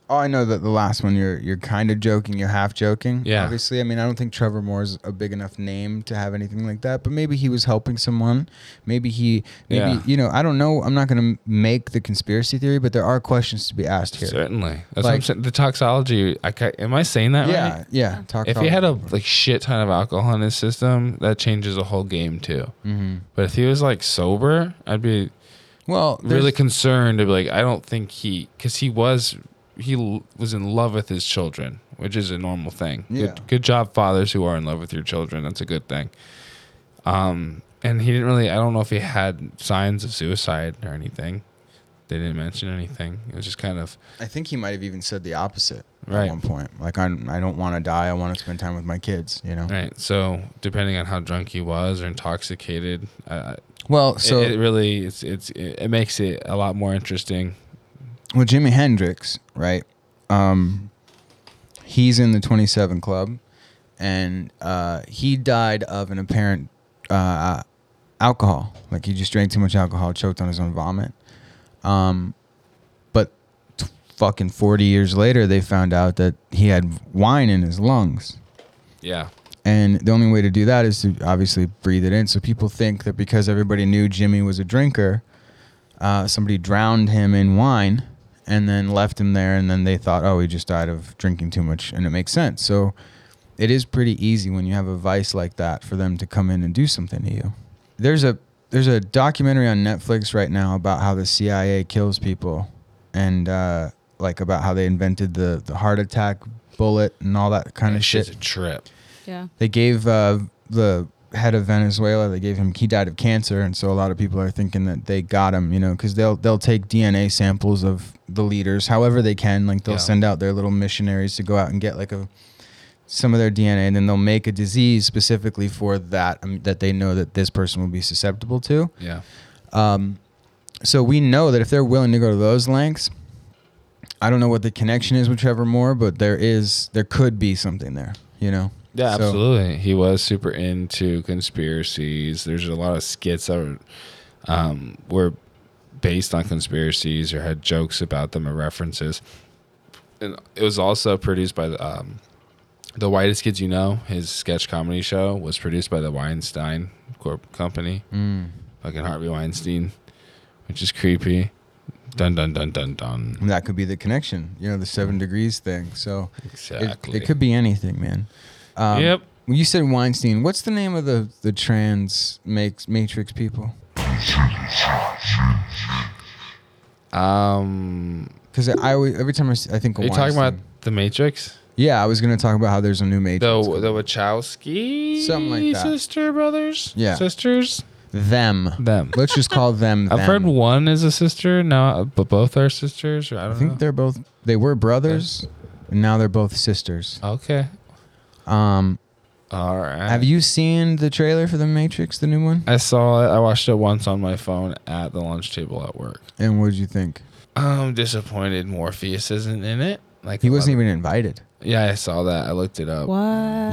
oh, I know that the last one you're you're kind of joking, you're half joking. Yeah. Obviously, I mean, I don't think Trevor Moore's a big enough name to have anything like that. But maybe he was helping someone. Maybe he, maybe Yeah. you know, I don't know. I'm not going to make the conspiracy theory, but there are questions to be asked here. Certainly, that's what I'm saying. The toxology. I ca- am I saying that Yeah, right? yeah. Talk. If he had a like shit ton of alcohol in his system, that changes the whole game too. hmm But if he was like sober, I'd be well, really concerned to be like, I don't think he, because he was, he was in love with his children, which is a normal thing. Yeah. Good, good job, fathers who are in love with your children. That's a good thing. Um, and he didn't really. I don't know if he had signs of suicide or anything. They didn't mention anything. It was just kind of I think he might have even said the opposite Right. at one point. Like, I'm, I don't want to die. I want to spend time with my kids. You know. right. So depending on how drunk he was or intoxicated, uh, Well, so it, it really it's it's it, it makes it a lot more interesting. Well, Jimi Hendrix, right? Um, he's in the 27 Club, and uh, he died of an apparent uh, alcohol. Like he just drank too much alcohol, choked on his own vomit. Um, but t- fucking 40 years later, they found out that he had wine in his lungs. Yeah. And the only way to do that is to obviously breathe it in. So people think that because everybody knew Jimi was a drinker, uh, somebody drowned him in wine and then left him there. And then they thought, oh, he just died of drinking too much. And it makes sense. So it is pretty easy when you have a vice like that for them to come in and do something to you. There's a there's a documentary on Netflix right now about how the CIA kills people, and uh, like about how they invented the the heart attack bullet and all that kind of That shit's shit. a trip. Yeah. They gave uh, the head of Venezuela. They gave him. He died of cancer, and so a lot of people are thinking that they got him. You know, because they'll they'll take DNA samples of the leaders, however they can. Like they'll Yeah. send out their little missionaries to go out and get like a some of their DNA, and then they'll make a disease specifically for that um, that they know that this person will be susceptible to. Yeah. Um, so we know that if they're willing to go to those lengths, I don't know what the connection is with Trevor Moore, but there is there could be something there. You know. Yeah, So- absolutely. He was super into conspiracies. There's a lot of skits that were, um, were based on conspiracies or had jokes about them or references. And it was also produced by the, um, the Whitest Kids You Know. His sketch comedy show was produced by the Weinstein Corp company. Mm. Fucking Harvey Weinstein, which is creepy. Dun dun dun dun dun. And that could be the connection, you know, the seven degrees thing. So it- Exactly. it, could be anything, man. Um, Yep. When you said Weinstein, what's the name of the the trans makes Matrix people? Um, Because I always, every time I, s- I think of are you talking about the Matrix? Yeah, I was gonna talk about how there's a new Matrix. The coming. the Wachowski Something like that. sister brothers. Yeah. sisters. them. Them. Let's just call them. I've them. heard one is a sister. No, but both are sisters. Or I don't I think know. they're both. They were brothers, and now they're both sisters. Okay. Um, All right. have you seen the trailer for the Matrix, the new one? I saw it. I watched it once on my phone at the lunch table at work. And what did you think? I'm disappointed Morpheus isn't in it. Like He a lot wasn't of- even invited. Yeah, I saw that. I looked it up. What?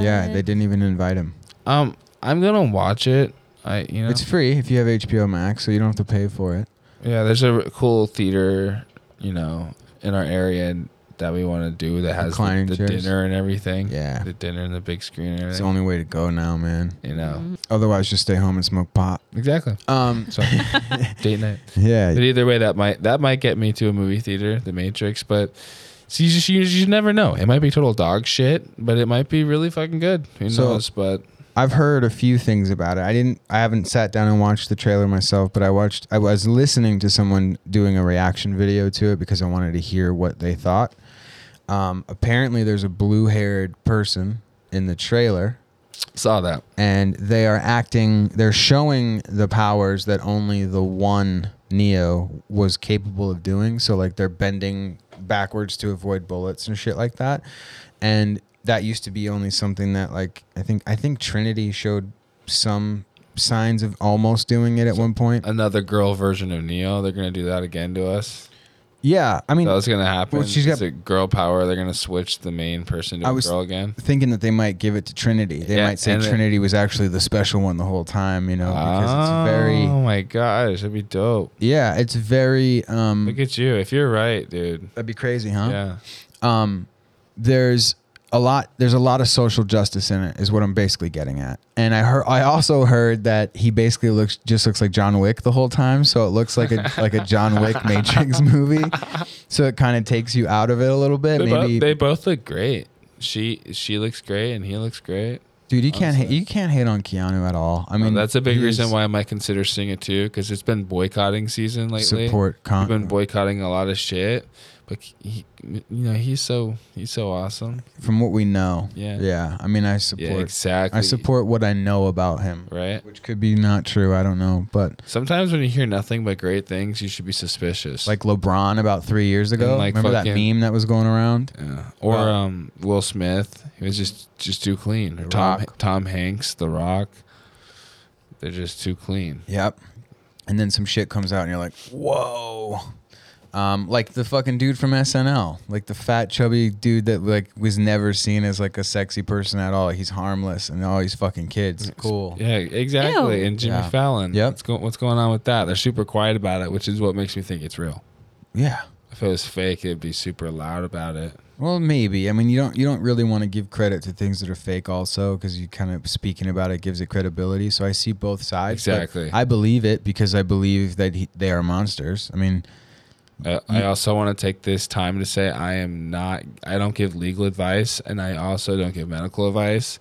Yeah, they didn't even invite him. Um, I'm gonna watch it. I you know It's free if you have HBO Max, so you don't have to pay for it. Yeah, there's a r- cool theater, you know, in our area that we want to do that has the, the chairs. dinner and everything. Yeah. the dinner and the big screen and It's the only way to go now, man. you know, Otherwise, just stay home and smoke pot. exactly. Um, So date night. yeah, But either way, that might that might get me to a movie theater, The Matrix. But see, you just you, you never know. It might be total dog shit, but it might be really fucking good. Who So- knows? But I've heard a few things about it. I didn't. I haven't sat down and watched the trailer myself, but I watched. I was listening to someone doing a reaction video to it because I wanted to hear what they thought. Um, apparently, there's a blue-haired person in the trailer, saw that. and they are acting. They're showing the powers that only the one Neo was capable of doing. So, like, they're bending backwards to avoid bullets and shit like that. And that used to be only something that, like, I think I think Trinity showed some signs of almost doing it at one point. Another girl version of Neo. They're gonna do that again to us. Yeah, I mean, That's gonna happen. Well, she's got- a girl power. They're gonna switch the main person to I a was girl again. thinking that they might give it to Trinity. They Yeah, might say and it- Trinity was actually the special one the whole time, you know, because it's very Oh my gosh, that'd be dope. yeah, it's very um Look at you. If you're right, dude. that'd be crazy, huh? Yeah. um, there's a lot there's a lot of social justice in it is what I'm basically getting at. And I heard I also heard that he basically looks just looks like John Wick the whole time, so it looks like a like a John Wick Matrix movie. So it kind of takes you out of it a little bit. They, Maybe both, they both look great. She she looks great and he looks great. dude, you can't hate, you can't hate on Keanu at all. I I mean, mean, that's a big reason why I might consider seeing it too, because it's been boycotting season lately. support We've con- been boycotting a lot of shit, but he, you know, he's so he's so awesome. from what we know. Yeah. Yeah. I mean, I support Yeah, exactly. I support what I know about him. Right. Which could be not true. I don't know, but Sometimes when you hear nothing but great things, you should be suspicious. like LeBron about three years ago. like Remember that meme that was going around? Yeah. Or um, Will Smith. He was just just too clean. Or Tom Rock. Tom Hanks, The Rock. They're just too clean. Yep. And then some shit comes out, and you're like, whoa. Um, like the fucking dude from SNL, like the fat chubby dude that like was never seen as like a sexy person at all. He's harmless, and all these fucking kids. Cool. Yeah, exactly. Ew. And Jimmy Yeah. Fallon. Yep. What's, go- what's going on with that? They're super quiet about it, which is what makes me think it's real. Yeah. If it was fake, it'd be super loud about it. Well, maybe. I mean, you don't you don't really want to give credit to things that are fake, also, because you kind of speaking about it gives it credibility. So I see both sides. but Exactly. I believe it because I believe that he, they are monsters. I mean, I, I mm. also want to take this time to say I am not. I don't give legal advice, and I also don't give medical advice.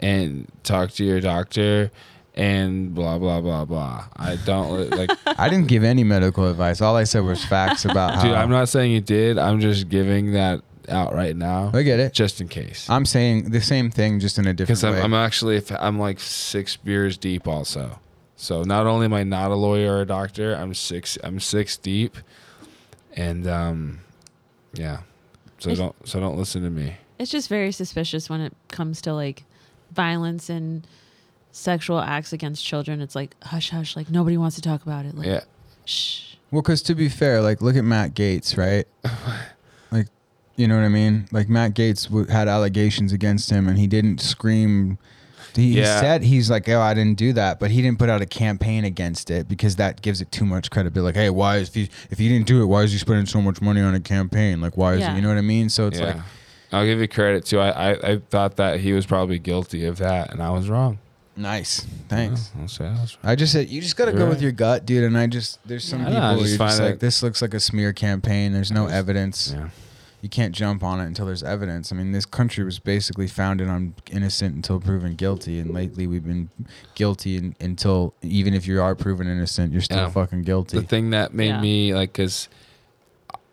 And talk to your doctor, and blah blah blah blah. I don't like. I didn't give any medical advice. All I said was facts about how. Dude, I'm not saying you did. I'm just giving that out right now. I get it. Just in case. I'm saying the same thing, just in a different Because I'm, way. I'm actually I'm like six beers deep also. So not only am I not a lawyer or a doctor, I'm six I'm six deep, and um, yeah. So It's- don't so don't listen to me. It's just very suspicious when it comes to like violence and sexual acts against children. It's like hush hush, like nobody wants to talk about it. Like Yeah. shh. Well, because to be fair, like look at Matt Gaetz, right? like, you know what I mean? Like Matt Gaetz w- had allegations against him, and he didn't scream. He, Yeah. said he's like, oh, I didn't do that, but he didn't put out a campaign against it because that gives it too much credibility. Like, hey, why is if you if you didn't do it, why is he spending so much money on a campaign? Like, why is Yeah. it? You know what I mean? So it's yeah. like, I'll give you credit too. I, I I thought that he was probably guilty of that, and I was wrong. nice, thanks. I'll I just said you just gotta You're go with your gut, dude. And I just there's some I people know, just you're just like this looks like a smear campaign. There's no evidence. Yeah. You can't jump on it until there's evidence. I mean, this country was basically founded on innocent until proven guilty, and lately we've been guilty in, until even if you are proven innocent, you're still Yeah. fucking guilty. The thing that made Yeah. me like, cause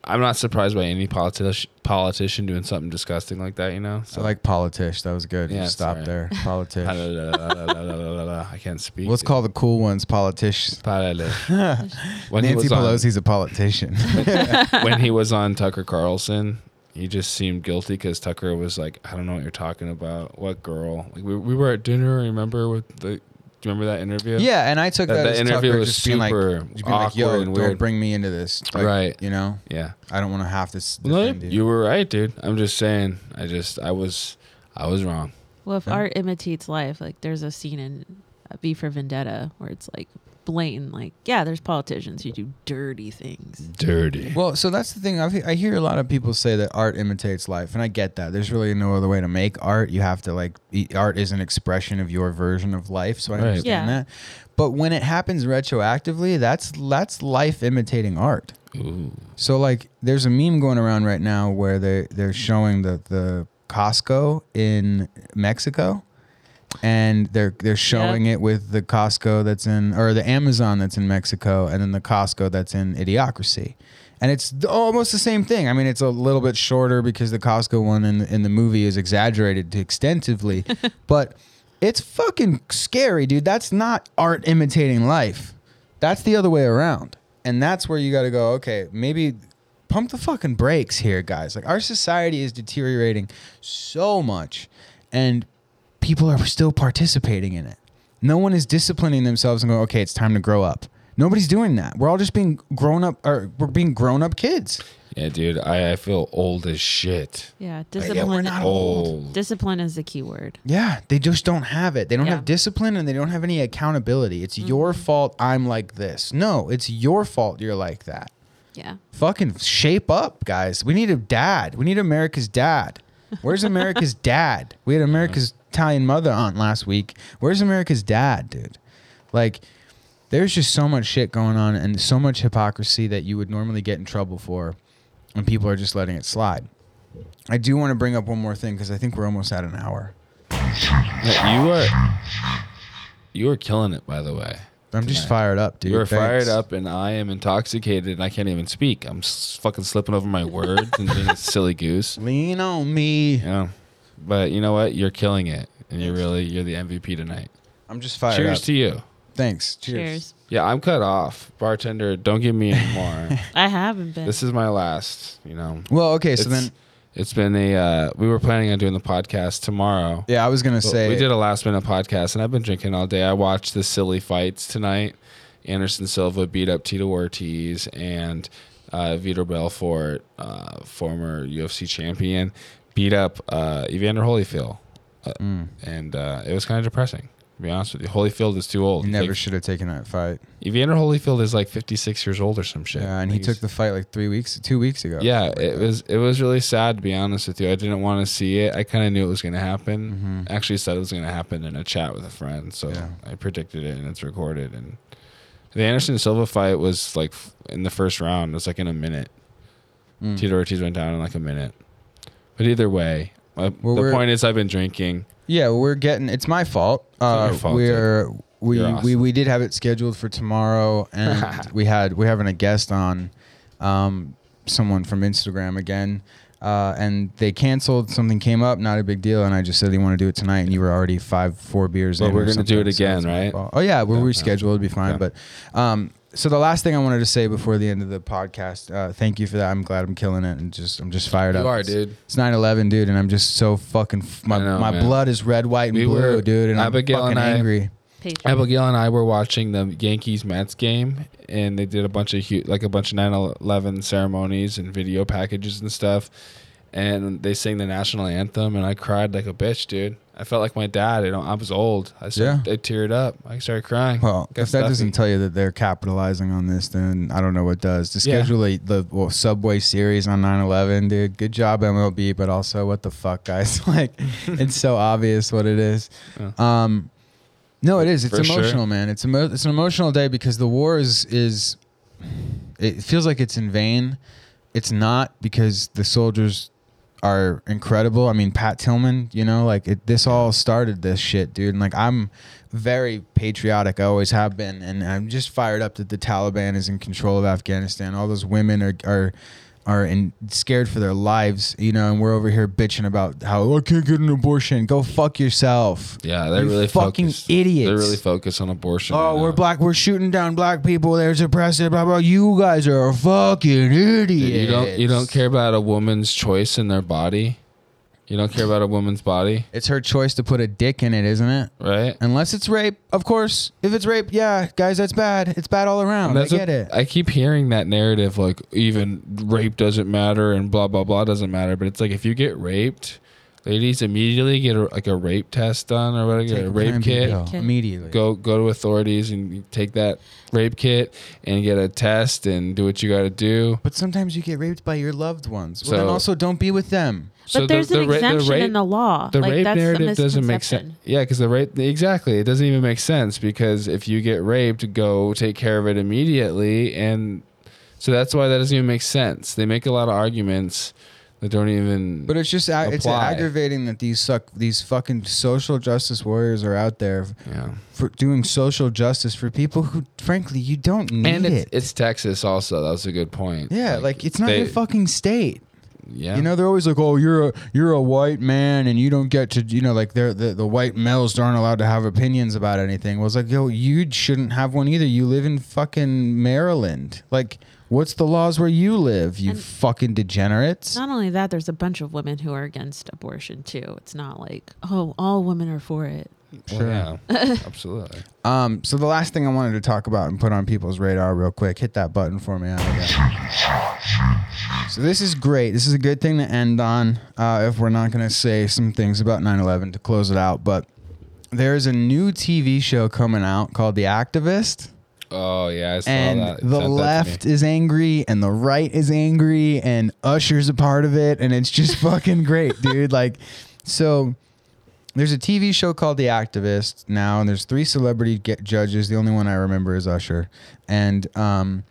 I'm not surprised by any politician politician doing something disgusting like that. You know. I like politish. That was good. Yeah, Just stop there. Politish. I can't speak. Let's dude. call the cool ones politish. when he Nancy was on, Pelosi's a politician. when he was on Tucker Carlson, he just seemed guilty because Tucker was like, "I don't know what you're talking about. What girl? Like we, we were at dinner. Remember with the? Do you remember that interview? yeah, and I took That- that, that as interview Tucker was just being like, super just being like, yo, awkward and don't weird. bring me into this. Like, Right. You know, Yeah. I don't want to have this. s- No, defend you. you were right, dude. I'm just saying. I just I was I was wrong. Well, if art imitates life, like there's a scene in uh, V for Vendetta where it's like blatant, like yeah, there's politicians who do dirty things. Dirty. Well, so that's the thing. I've, I hear a lot of people say that art imitates life, and I get that. There's really no other way to make art. You have to like e- art is an expression of your version of life. So I Right. understand Yeah. that. But when it happens retroactively, that's that's life imitating art. Ooh. So like, there's a meme going around right now where they they're showing the the Costco in Mexico, and they're they're showing it with the Costco that's in or the Amazon that's in Mexico, and then the Costco that's in Idiocracy. And it's almost the same thing. I mean, it's a little bit shorter because the Costco one in in the movie is exaggerated extensively, but it's fucking scary, dude. That's not art imitating life. That's the other way around. And that's where you got to go, okay, maybe pump the fucking brakes here, guys. Like our society is deteriorating so much and people are still participating in it. No one is disciplining themselves and going, okay, it's time to grow up. Nobody's doing that. We're all just being grown up or we're being grown up kids. Yeah, dude. I, I feel old as shit. Yeah, discipline. we're discipline. not Old. Discipline is the key word. Yeah, they just don't have it. They don't Yeah. have discipline and they don't have any accountability. It's your Mm-hmm. fault I'm like this. No, it's your fault you're like that. Yeah. Fucking shape up, guys. We need a dad. We need America's dad. Where's America's dad? We had America's Italian mother on last week. Where's America's dad, dude? Like, there's just so much shit going on and so much hypocrisy that you would normally get in trouble for, and people are just letting it slide. I do want to bring up one more thing because I think we're almost at an hour. Yeah, you are you are killing it, by the way. I'm just fired up, dude. You are Thanks. fired up, and I am intoxicated, and I can't even speak. I'm s- fucking slipping over my words and being a silly goose. Lean on me. Yeah, but you know what? You're killing it, and you're really you're the MVP tonight. I'm just fired Cheers up. to you. Thanks. Cheers. Cheers. Yeah, I'm cut off, bartender. Don't give me any more. I haven't been. this is my last. You know. Well, okay, so It's- then It's been a. Uh, we were planning on doing the podcast tomorrow. yeah, I was gonna But say we did a last minute podcast, and I've been drinking all day. I watched the silly fights tonight. Anderson Silva beat up Tito Ortiz and uh, Vitor Belfort, uh, former UFC champion, beat up uh, Evander Holyfield, uh, Mm. and uh, it was kind of depressing. To be honest with you, Holyfield is too old. He never Like, should have taken that fight. Evander Holyfield is like 56 years old or some shit. Yeah, and he took the fight like three weeks, two weeks ago. yeah, like it that. was it was really sad to be honest with you. I didn't want to see it. I kind of knew it was going to happen. Mhm. Actually, said it was going to happen in a chat with a friend, so Yeah. I predicted it and it's recorded. And The Anderson Silva fight was like in the first round. It was like in a minute. Mm. Tito Ortiz went down in like a minute. But either way, uh, Well, the we're- point is I've been drinking. Yeah, we're getting. It's my fault. not Uh, your fault, we're we You're we awesome. we did have it scheduled for tomorrow, and we had we're having a guest on, um, someone from Instagram again. Uh, and they canceled. Something came up, not a big deal. And I just said they want to do it tonight, and you were already five, four beers Well, in. we're gonna do it again, right? Oh yeah, we'll Yeah, yeah. reschedule. It'll be fine. But um, so the last thing I wanted to say before the end of the podcast, uh, thank you for that. I'm glad I'm killing it, and just I'm just fired You up. are, It's- dude. It's 9/11, dude, and I'm just so fucking. F- my know, my man. blood is red, white, and We blue, were- dude, and Abigail I'm fucking and I- angry. Patriot. Abigail and I were watching the Yankees Mets game, and they did a bunch of hu- like a bunch of 9/11 ceremonies and video packages and stuff. And they sang the national anthem, and I cried like a bitch, dude. I felt like my dad. You know, I was old. I started, I teared up. I started crying. Well, Got if that doesn't tell you that they're capitalizing on this, then I don't know what does. To schedule a, the well, Subway series on 9/11, dude. Good job MLB, but also what the fuck, guys? like, it's so obvious what it is. Um, no, it is. It's For sure. emotional, man. It's emo- it's an emotional day because the war is is. It feels like it's in vain. It's not because the soldiers are incredible. I mean, Pat Tillman, you know, like it, this all started this shit, dude. And like, I'm very patriotic. I always have been. And I'm just fired up that the Taliban is in control of Afghanistan. All those women are, are, are in, scared for their lives, you know, and we're over here bitching about how oh, I can't get an abortion. Go fuck yourself. Yeah, they're You really fucking focused. idiots. They're really focused on abortion. Oh, right we're now. black. We're shooting down black people. They're suppressive. Blah blah. You guys are fucking idiots. Dude, you don't you don't care about a woman's choice in their body. You don't care about a woman's body, It's her choice to put a dick in it, isn't it? right? Unless it's rape, of course. If it's rape, yeah, guys, that's bad. It's bad all around. I get what- it. I keep hearing that narrative, like even rape doesn't matter and blah blah blah doesn't matter. But it's like if you get raped, ladies immediately get a, like a rape test done or whatever, get Take a a rape Plan kit. pill immediately. Go go to authorities and take that rape kit and get a test and do what you got to do. But sometimes you get raped by your loved ones. Well, then So- also don't be with them. But there's an exemption in the law. The Like, rape that's a narrative doesn't make sense. Yeah, because the rape exactly it doesn't even make sense because if you get raped, go take care of it immediately, and so that's why that doesn't even make sense. They make a lot of arguments that don't even. But it's just ag- it's aggravating that these suck these fucking social justice warriors are out there Yeah. for doing social justice for people who, frankly, you don't need and it's, it. it's Texas also. That was a good point. yeah, like, it's not they- your fucking state. Yeah. You know, they're always like, "Oh, you're a you're a white man, and you don't get to, you know, like they're the the white males aren't allowed to have opinions about anything." Well, it's like, yo, you shouldn't have one either. You live in fucking Maryland. Like, what's the laws where you live? You And- fucking degenerates. Not only that, there's a bunch of women who are against abortion too. It's not like, oh, all women are for it. Well, yeah, absolutely. Um, so the last thing I wanted to talk about and put on people's radar real quick, hit that button for me. So this is great. This is a good thing to end on. Uh, if we're not going to say some things about 9/11 to close it out, but there's a new TV show coming out called The Activist. Oh yeah, I saw and that. The sent that left is angry and the right is angry and Usher's a part of it and it's just fucking great, dude. Like so there's a TV show called The Activist now and there's three celebrity get judges. The only one I remember is Usher. And um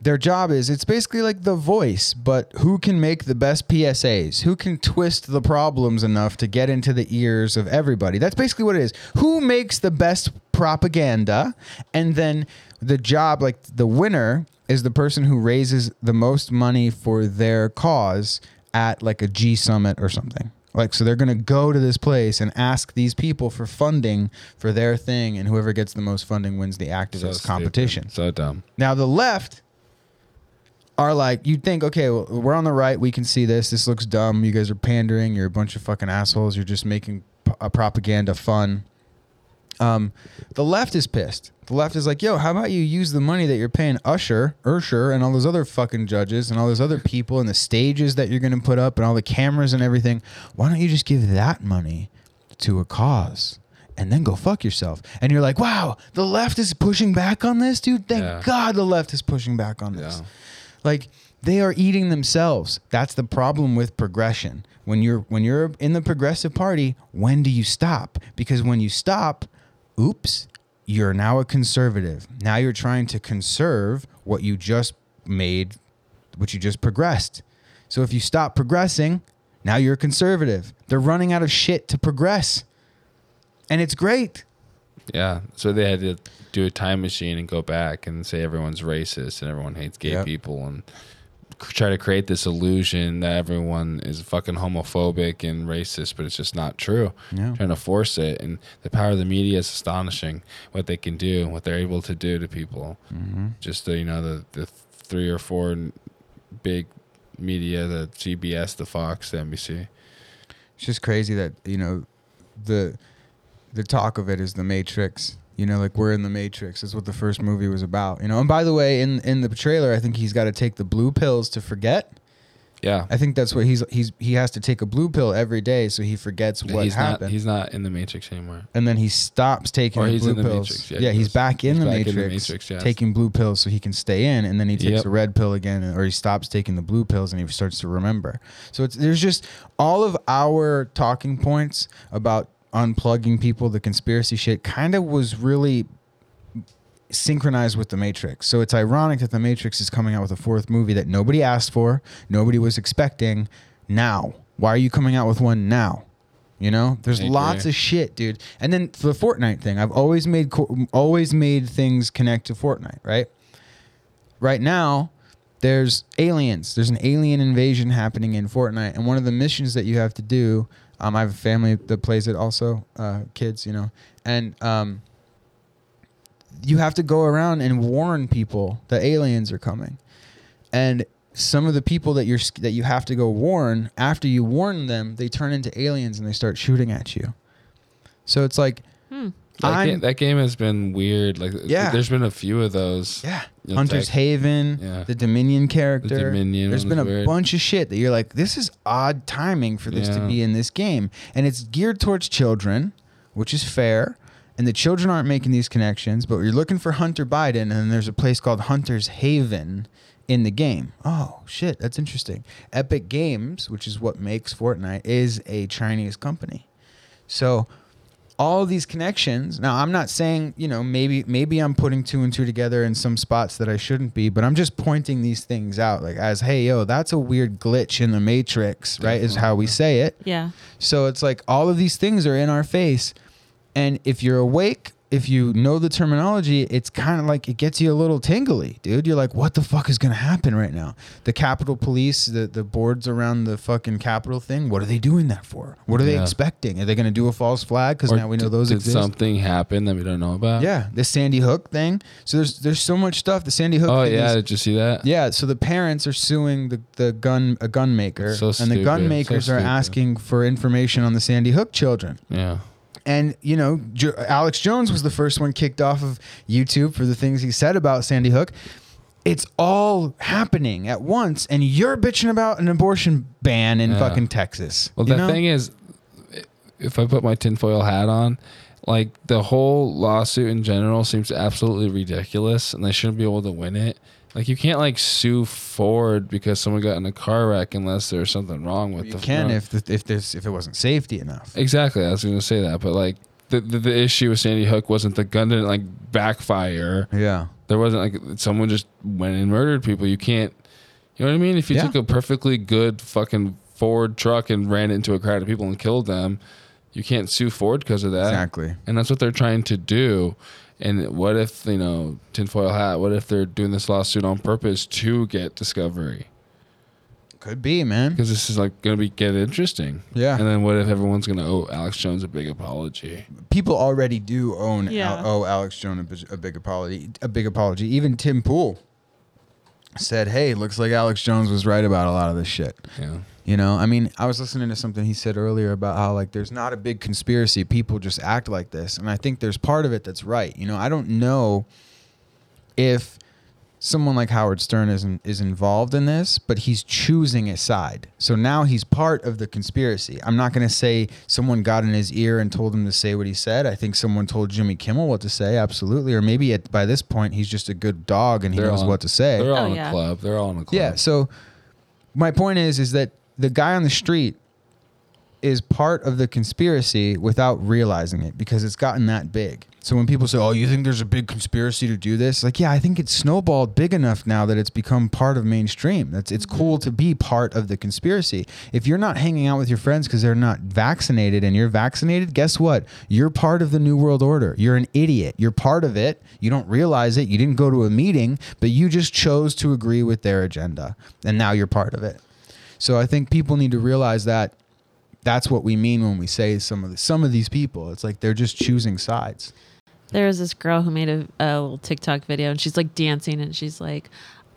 their job is it's basically like the voice, but who can make the best PSAs? Who can twist the problems enough to get into the ears of everybody? That's basically what it is. Who makes the best propaganda? And then the job, like the winner, is the person who raises the most money for their cause at like a G summit or something. Like, so they're going to go to this place and ask these people for funding for their thing, and whoever gets the most funding wins the activist So competition. So dumb. Now the left are like, you'd think, okay, well, we're on the right. We can see this. This looks dumb. You guys are pandering. You're a bunch of fucking assholes. You're just making p- a propaganda fun. Um, the left is pissed. The left is like, yo, how about you use the money that you're paying Usher, Ursher, and all those other fucking judges and all those other people and the stages that you're going to put up and all the cameras and everything? Why don't you just give that money to a cause? And then go fuck yourself. And you're like, wow, the left is pushing back on this, dude. Thank Yeah. God the left is pushing back on this. Yeah. Like they are eating themselves. That's the problem with progression. When you're when you're in the progressive party, when do you stop? Because when you stop, oops, you're now a conservative. Now you're trying to conserve what you just made, what you just progressed. So if you stop progressing, now you're a conservative. They're running out of shit to progress. And it's great. Yeah. So they had to do a time machine and go back and say everyone's racist and everyone hates gay Yep. people and try to create this illusion that everyone is fucking homophobic and racist, but it's just not true. Yeah. Trying to force it. And the power of the media is astonishing what they can do, what they're able to do to people. Mm-hmm. Just the, you know, the, the three or four big media, the CBS, the Fox, the NBC. It's just crazy that, you know, the the talk of it is the Matrix. You know, like we're in the Matrix. That's what the first movie was about. You know, and by the way, in in the trailer, I think he's got to take the blue pills to forget. Yeah. I think that's what he's he's he has to take a blue pill every day so he forgets what he's happened. not he's not in the Matrix anymore. and then he stops taking Or the blue the pills. Matrix, yeah, Yeah, he he's back in he's the back in the Matrix, Matrix, yes. taking blue pills so he can stay in, and then he takes Yep. a red pill again, or he stops taking the blue pills and he starts to remember. So it's there's just all of our talking points about unplugging people, the conspiracy shit, kind of was really synchronized with the Matrix. So it's ironic that the Matrix is coming out with a fourth movie that nobody asked for, nobody was expecting. Now, why are you coming out with one now? You know, there's lots of shit, dude. And then the Fortnite thing, I've always made co- always made things connect to Fortnite, right? Right now, there's aliens. There's an alien invasion happening in Fortnite, and one of the missions that you have to do. Um, I have a family that plays it, also uh, kids, you know, and um, you have to go around and warn people that aliens are coming. And some of the people that you're that you have to go warn, after you warn them, they turn into aliens and they start shooting at you. So it's like That, I'm- that game has been weird. Like, Yeah. there's been a few of those. Yeah. It's Hunter's like- Haven, Yeah. the Dominion character. Dominion There's been a weird. bunch of shit that you're like, this is odd timing for this to be in this game. And it's geared towards children, which is fair. And the children aren't making these connections, but you're looking for Hunter Biden, and there's a place called Hunter's Haven in the game. Oh, shit, that's interesting. Epic Games, which is what makes Fortnite, is a Chinese company. So all these connections. Now, I'm not saying, you know, maybe maybe I'm putting two and two together in some spots that I shouldn't be, but I'm just pointing these things out like as, hey, yo, that's a weird glitch in the matrix, right? Is how we say it. Yeah. So it's like all of these things are in our face. And if you're awake, if you know the terminology, it's kind of like it gets you a little tingly, dude. You're like, what the fuck is going to happen right now? The Capitol Police, the, the boards around the fucking Capitol thing, what are they doing that for? What are they Yeah. expecting? Are they going to do a false flag? Because Or now we know did- those did exist. something happen that we don't know about? Yeah, the Sandy Hook thing. So there's there's so much stuff. The Sandy Hook. Oh thing yeah, is- did you see that? yeah, so the parents are suing the, the gun a gun maker, So and the gun stupid, makers so are stupid. asking for information on the Sandy Hook children. Yeah. And you know, jo- Alex Jones was the first one kicked off of YouTube for the things he said about Sandy Hook. It's all happening at once, and you're bitching about an abortion ban in Yeah. fucking Texas. Well, you the know? thing is, if I put my tinfoil hat on, like the whole lawsuit in general seems absolutely ridiculous, and they shouldn't be able to win it. Like you can't like sue Ford because someone got in a car wreck unless there's something wrong with you the can front. if the, if there's if it wasn't safety enough. Exactly, I was going to say that, but like the, the the issue with Sandy Hook wasn't the gun didn't like backfire. Yeah. There wasn't like someone just went and murdered people. You can't, you know what I mean? If you Yeah. took a perfectly good fucking Ford truck and ran into a crowd of people and killed them, you can't sue Ford because of that. Exactly. And that's what they're trying to do. And what if you know tinfoil hat? What if they're doing this lawsuit on purpose to get discovery? Could be, man. Because this is like going to be get interesting. Yeah. And then what if everyone's going to owe Alex Jones a big apology? People already do own Yeah. Al- owe Alex Jones a, big- a big apology. A big apology. Even Tim Pool said, "Hey, looks like Alex Jones was right about a lot of this shit." Yeah. You know, I mean, I was listening to something he said earlier about how like there's not a big conspiracy. People just act like this, and I think there's part of it that's right. You know, I don't know if someone like Howard Stern is in, is involved in this, but he's choosing a side. So now he's part of the conspiracy. I'm not going to say someone got in his ear and told him to say what he said. I think someone told Jimmy Kimmel what to say, absolutely. Or maybe at, by this point he's just a good dog and he They're knows all- what to say. They're all Oh, in yeah. a club. They're all in a club. Yeah. So my point is, is that the guy on the street is part of the conspiracy without realizing it because it's gotten that big. So when people say, "Oh, you think there's a big conspiracy to do this?" Like, yeah, I think it's snowballed big enough now that it's become part of mainstream. That's it's cool to be part of the conspiracy. If you're not hanging out with your friends because they're not vaccinated and you're vaccinated, guess what? You're part of the new world order. You're an idiot. You're part of it. You don't realize it. You didn't go to a meeting, but you just chose to agree with their agenda, and now you're part of it. So I think people need to realize that that's what we mean when we say some of the, some of these people. It's like they're just choosing sides. There was this girl who made a, a little TikTok video and she's like dancing and she's like,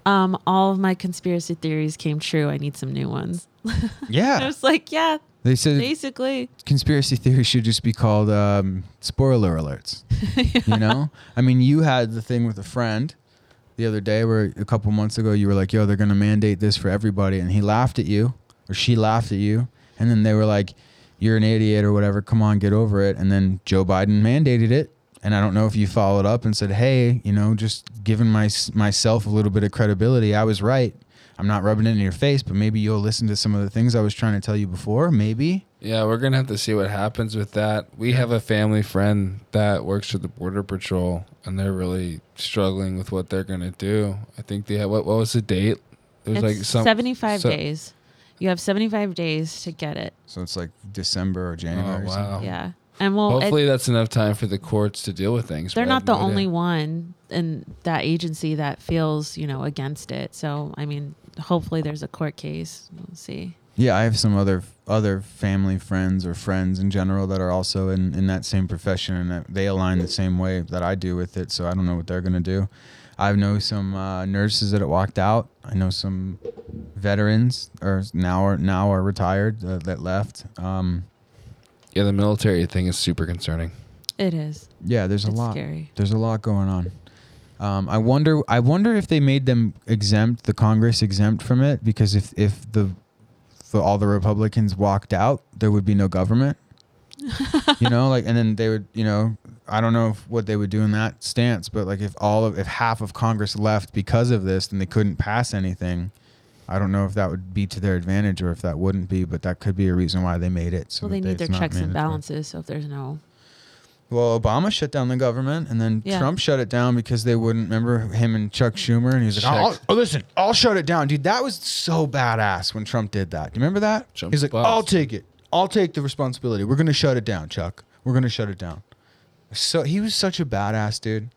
um, all of my conspiracy theories came true. I need some new ones. Yeah. I was like, yeah, They said basically. conspiracy theory should just be called um, spoiler alerts. You know, I mean, you had the thing with a friend the other day where a couple months ago you were like, "Yo, they're gonna mandate this for everybody," and he laughed at you, or she laughed at you, and then they were like, "You're an idiot" or whatever. Come on, get over it. And then Joe Biden mandated it. And I don't know if you followed up and said, "Hey, you know, just giving my myself a little bit of credibility. I was right. I'm not rubbing it in your face, but maybe you'll listen to some of the things I was trying to tell you before. Maybe." Yeah, we're gonna have to see what happens with that. We have a family friend that works for the border patrol, and they're really struggling with what they're gonna do. I think they have what? What was the date? It was It's like some 75 so- days. You have 75 days to get it. So it's like December or January. Oh, or something. wow. Yeah. And well, it- Hopefully, that's enough time for the courts to deal with things. they're not the no only idea. one in that agency that feels, you know, against it. So, I mean, hopefully there's a court case. We'll see. Yeah, I have some other other family friends or friends in general that are also in, in that same profession and that they align the same way that I do with it. So I don't know what they're gonna do. I know some uh, nurses that have walked out. I know some veterans or now are now are retired uh, that left. Um, Yeah, the military thing is super concerning. It is. yeah, there's a lot. scary. There's a lot going on. Um, I wonder. I wonder if they made them exempt, the Congress exempt from it, because if if the, the all the Republicans walked out, there would be no government. you know, like, and then they would, you know, I don't know if, what they would do in that stance, but like if all of if half of Congress left because of this, then they couldn't pass anything. I don't know if that would be to their advantage or if that wouldn't be, but that could be a reason why they made it. So well, they need their checks and balances. So if there's no, Well, Obama shut down the government, and then Yeah. Trump shut it down because they wouldn't remember him and Chuck Schumer, and he was like, "I'll- "Oh, listen, I'll shut it down, dude." That was so badass when Trump did that. Do you remember that? Trump's He's like, boss. "I'll take it. I'll take the responsibility. We're gonna shut it down, Chuck. We're gonna shut it down." So he was such a badass, dude.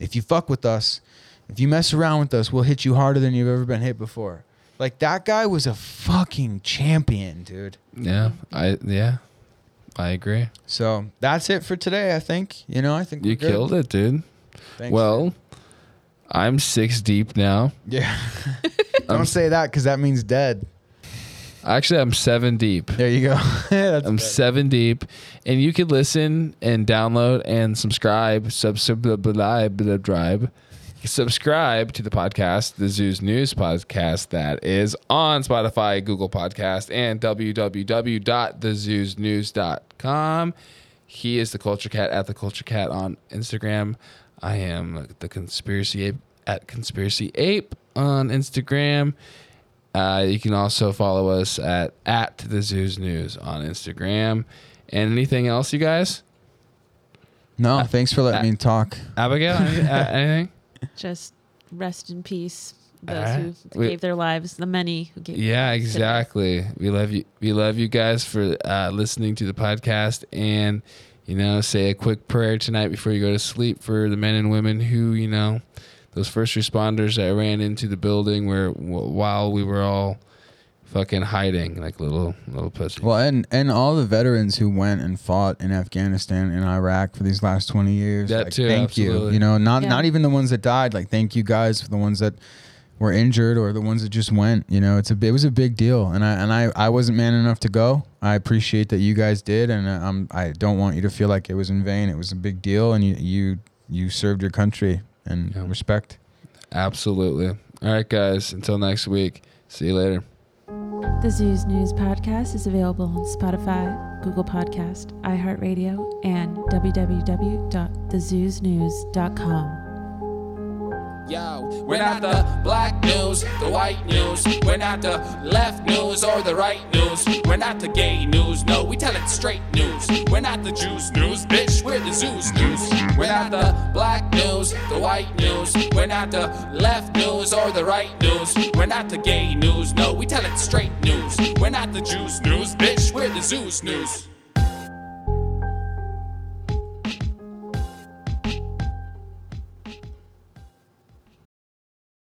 If you fuck with us, if you mess around with us, we'll hit you harder than you've ever been hit before. Like that guy was a fucking champion, dude. Yeah, I yeah, I agree. So that's it for today. I think. You know, I think You killed it, dude. Thanks, well, I'm six deep now. Yeah. Don't say that because that means dead. Actually, I'm seven deep. There you go. I'm better. seven deep, and you can listen and download and subscribe, subscribe, subscribe to the podcast, the Zoos News podcast that is on Spotify, Google Podcast, and www.thezoosnews.com. He is the Culture Kat at the Culture Kat on Instagram. I am the Conspiracy Ape at Conspiracy Ape on Instagram. Uh, you can also follow us at at the Zoos News on Instagram. And anything else, you guys? No, thanks for letting uh, me talk. Abigail, uh, anything? Just rest in peace. Those who We- gave their lives, the many who gave. Yeah, their lives today. exactly. We love you. We love you guys for uh, listening to the podcast, and you know, say a quick prayer tonight before you go to sleep for the men and women who, you know, those first responders that ran into the building where while we were all fucking hiding like little little pussy. Well, and and all the veterans who went and fought in Afghanistan and Iraq for these last twenty years. That like, too, Thank you. absolutely. You know, not Yeah. not even the ones that died. Like, thank you guys for the ones that were injured or the ones that just went. You know, it's a it was a big deal, and I and I I wasn't man enough to go. I appreciate that you guys did, and um I don't want you to feel like it was in vain. It was a big deal, and you you you served your country and Yeah. respect. Absolutely. All right, guys. Until next week. See you later. The Zoos News podcast is available on Spotify, Google Podcast, iHeartRadio, and www.thezoosnews.com. Yo, we're not the black news, the white news. We're not the left news or the right news. We're not the gay news, no, we tell it straight news. We're not the Jews news, bitch, we're the Zeus news. We're not the black news, the white news. We're not the left news or the right news. We're not the gay news, no, we tell it straight news. We're not the Jews news, bitch, we're the Zeus news.